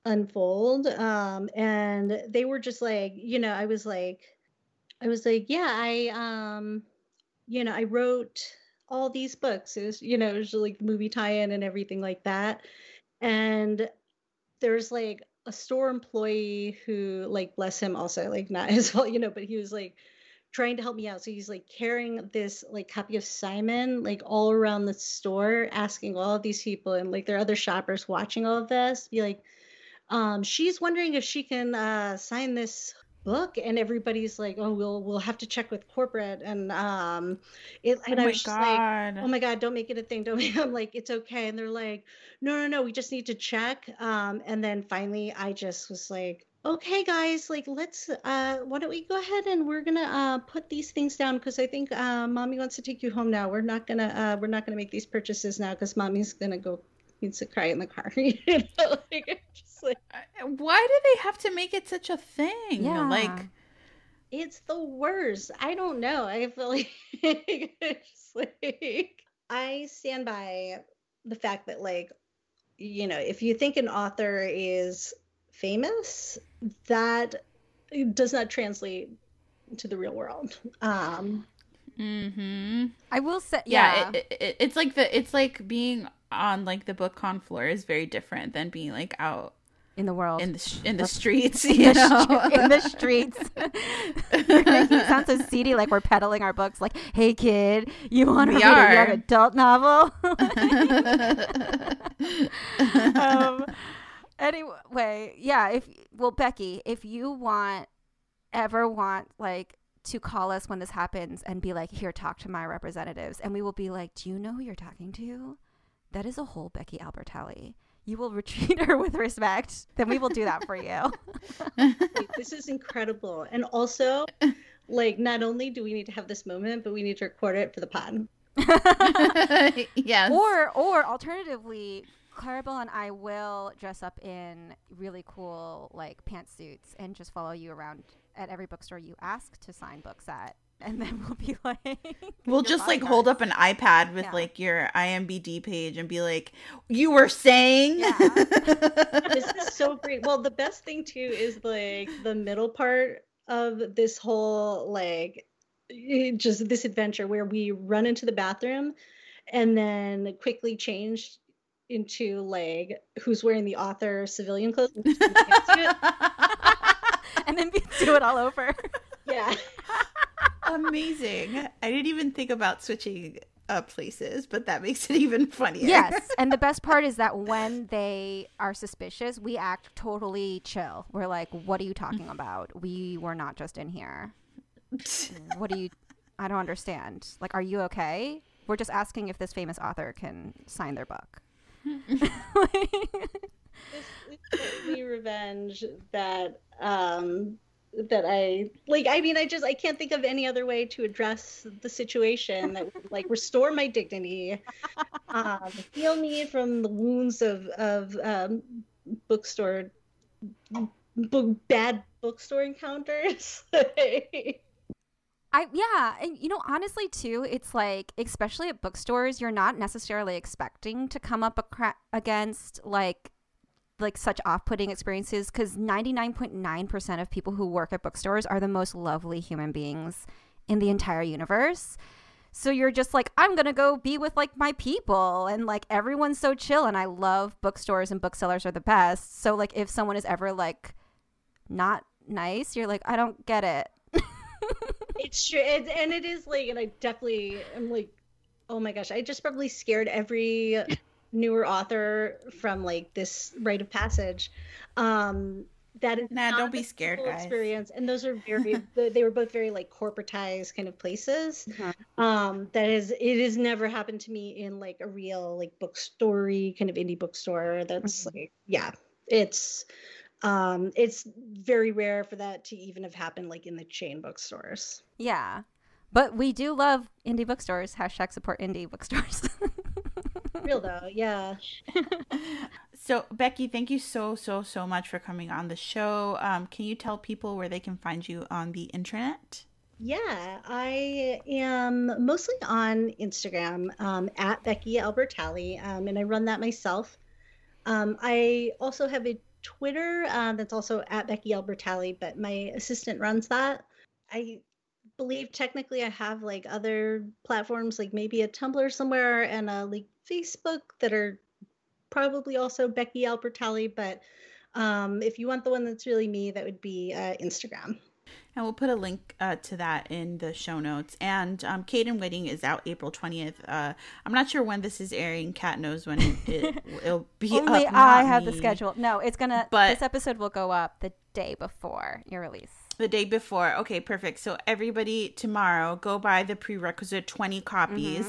unfold. Um, and they were just like, you know, I was like, I was like, yeah, I, um, you know, I wrote all these books. It was, you know, it was like movie tie-in and everything like that. And there's like a store employee who, like, bless him, also like not his fault, you know, but he was like trying to help me out. So he's like carrying this like copy of Simon like all around the store, asking all of these people and like there are other shoppers watching all of this, be like, um, she's wondering if she can uh, sign this book, and everybody's like, oh, we'll we'll have to check with corporate, and um, it oh I my was just like. god. Oh my God, don't make it a thing. Don't make I'm like, it's okay. And they're like, no, no, no, we just need to check. Um, and then finally I just was like, okay, guys, like let's uh why don't we go ahead and we're gonna uh put these things down because I think uh mommy wants to take you home now. We're not gonna uh we're not gonna make these purchases now because mommy's gonna go needs to cry in the car. you know, like just like Why do they have to make it such a thing? Yeah. Like it's the worst. I don't know. I feel like just like I stand by the fact that like you know, if you think an author is famous, that does not translate to the real world. Um hmm I will say, yeah. Yeah, It, it, it's like the it's like being on like the book con floor is very different than being like out in the world. in the sh- in the That's- streets, in you the, know. str- in the streets. It sounds so seedy, like we're peddling our books. Like, hey kid, you want to We read a young adult novel? um, anyway, yeah. If well, Becky, if you want ever want like to call us when this happens and be like, here, talk to my representatives, and we will be like, do you know who you're talking to? That is a whole Becky Albertalli. You will treat her with respect. Then we will do that for you. this is incredible. And also, like not only do we need to have this moment, but we need to record it for the pod. yes. or or alternatively Claribel and i will dress up in really cool like pantsuits and just follow you around at every bookstore you ask to sign books at and then we'll be like We'll just like hold up an iPad with Yeah. like your IMBD page and be like, "You were saying." Yeah. this is so great. Well, the best thing too is like the middle part of this whole like just this adventure where we run into the bathroom and then quickly change into like who's wearing the author civilian clothes. and who's in the pantsuit. and then do it all over yeah. Amazing. I didn't even think about switching up places, but that makes it even funnier. yes and the best part is that when they are suspicious we act totally chill we're like what are you talking about we were not just in here what are you I don't understand. Like, are you okay? We're just asking if this famous author can sign their book. This is me revenge that um that I like I mean I just I can't think of any other way to address the situation that would like restore my dignity um heal me from the wounds of of um bookstore book, bad bookstore encounters I yeah, and you know honestly too, it's like especially at bookstores, you're not necessarily expecting to come up against like like such off-putting experiences cuz 99.9% of people who work at bookstores are the most lovely human beings in the entire universe. So you're just like I'm going to go be with like my people and like everyone's so chill and I love bookstores and booksellers are the best. So like if someone is ever like not nice, you're like I don't get it. it's true it, and it is like and i definitely am like oh my gosh i just probably scared every newer author from like this rite of passage um that is Nah, not don't be scared, guys. experience and those are very they were both very like corporatized kind of places Mhm. um that is it has never happened to me in like a real like bookstory kind of indie bookstore that's Mhm. like yeah it's um it's very rare for that to even have happened like in the chain bookstores Yeah. But we do love indie bookstores. Hashtag support indie bookstores. real though yeah So, Becky, thank you so, so, so much for coming on the show. Um, can you tell people where they can find you on the internet? Yeah, I am mostly on Instagram um, at Becky Albertalli, um, and I run that myself. Um, I also have a Twitter uh, that's also at Becky Albertalli, but my assistant runs that. I believe technically I have like other platforms, like maybe a Tumblr somewhere and a like Facebook that are probably also Becky Albertalli. But um, if you want the one that's really me, that would be uh, Instagram. And we'll put a link uh, to that in the show notes. And um, Kate in Waiting is out April 20th. Uh, I'm not sure when this is airing. Kat knows when it, will be Only up. I have the schedule. No, it's gonna. But- this episode will go up the day before your release. The day before. Okay, perfect. So everybody tomorrow go buy the prerequisite 20 copies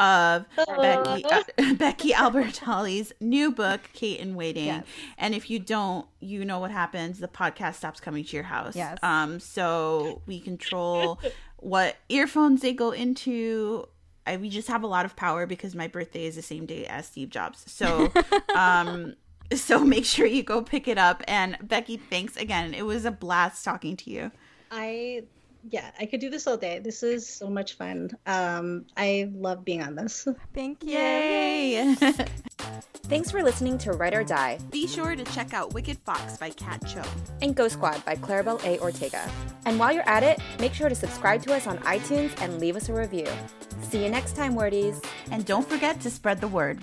of Becky uh, Becky Albertalli's new book, Kate in Waiting. Yes. And if you don't, you know what happens. The podcast stops coming to your house. Yes. Um so we control what earphones they go into. I, we just have a lot of power because my birthday is the same day as Steve Jobs. So um so make sure you go pick it up and Becky, thanks again. It was a blast talking to you. I yeah, I could do this all day. This is so much fun. Um, I love being on this. Thank you. Yay! Thanks for listening to Write or Die Be sure to check out Wicked Fox by Kat Cho. and Ghost Squad by Claribel A. Ortega. And while you're at it, make sure to subscribe to us on iTunes and leave us a review. See you next time, wordies! And don't forget to spread the word.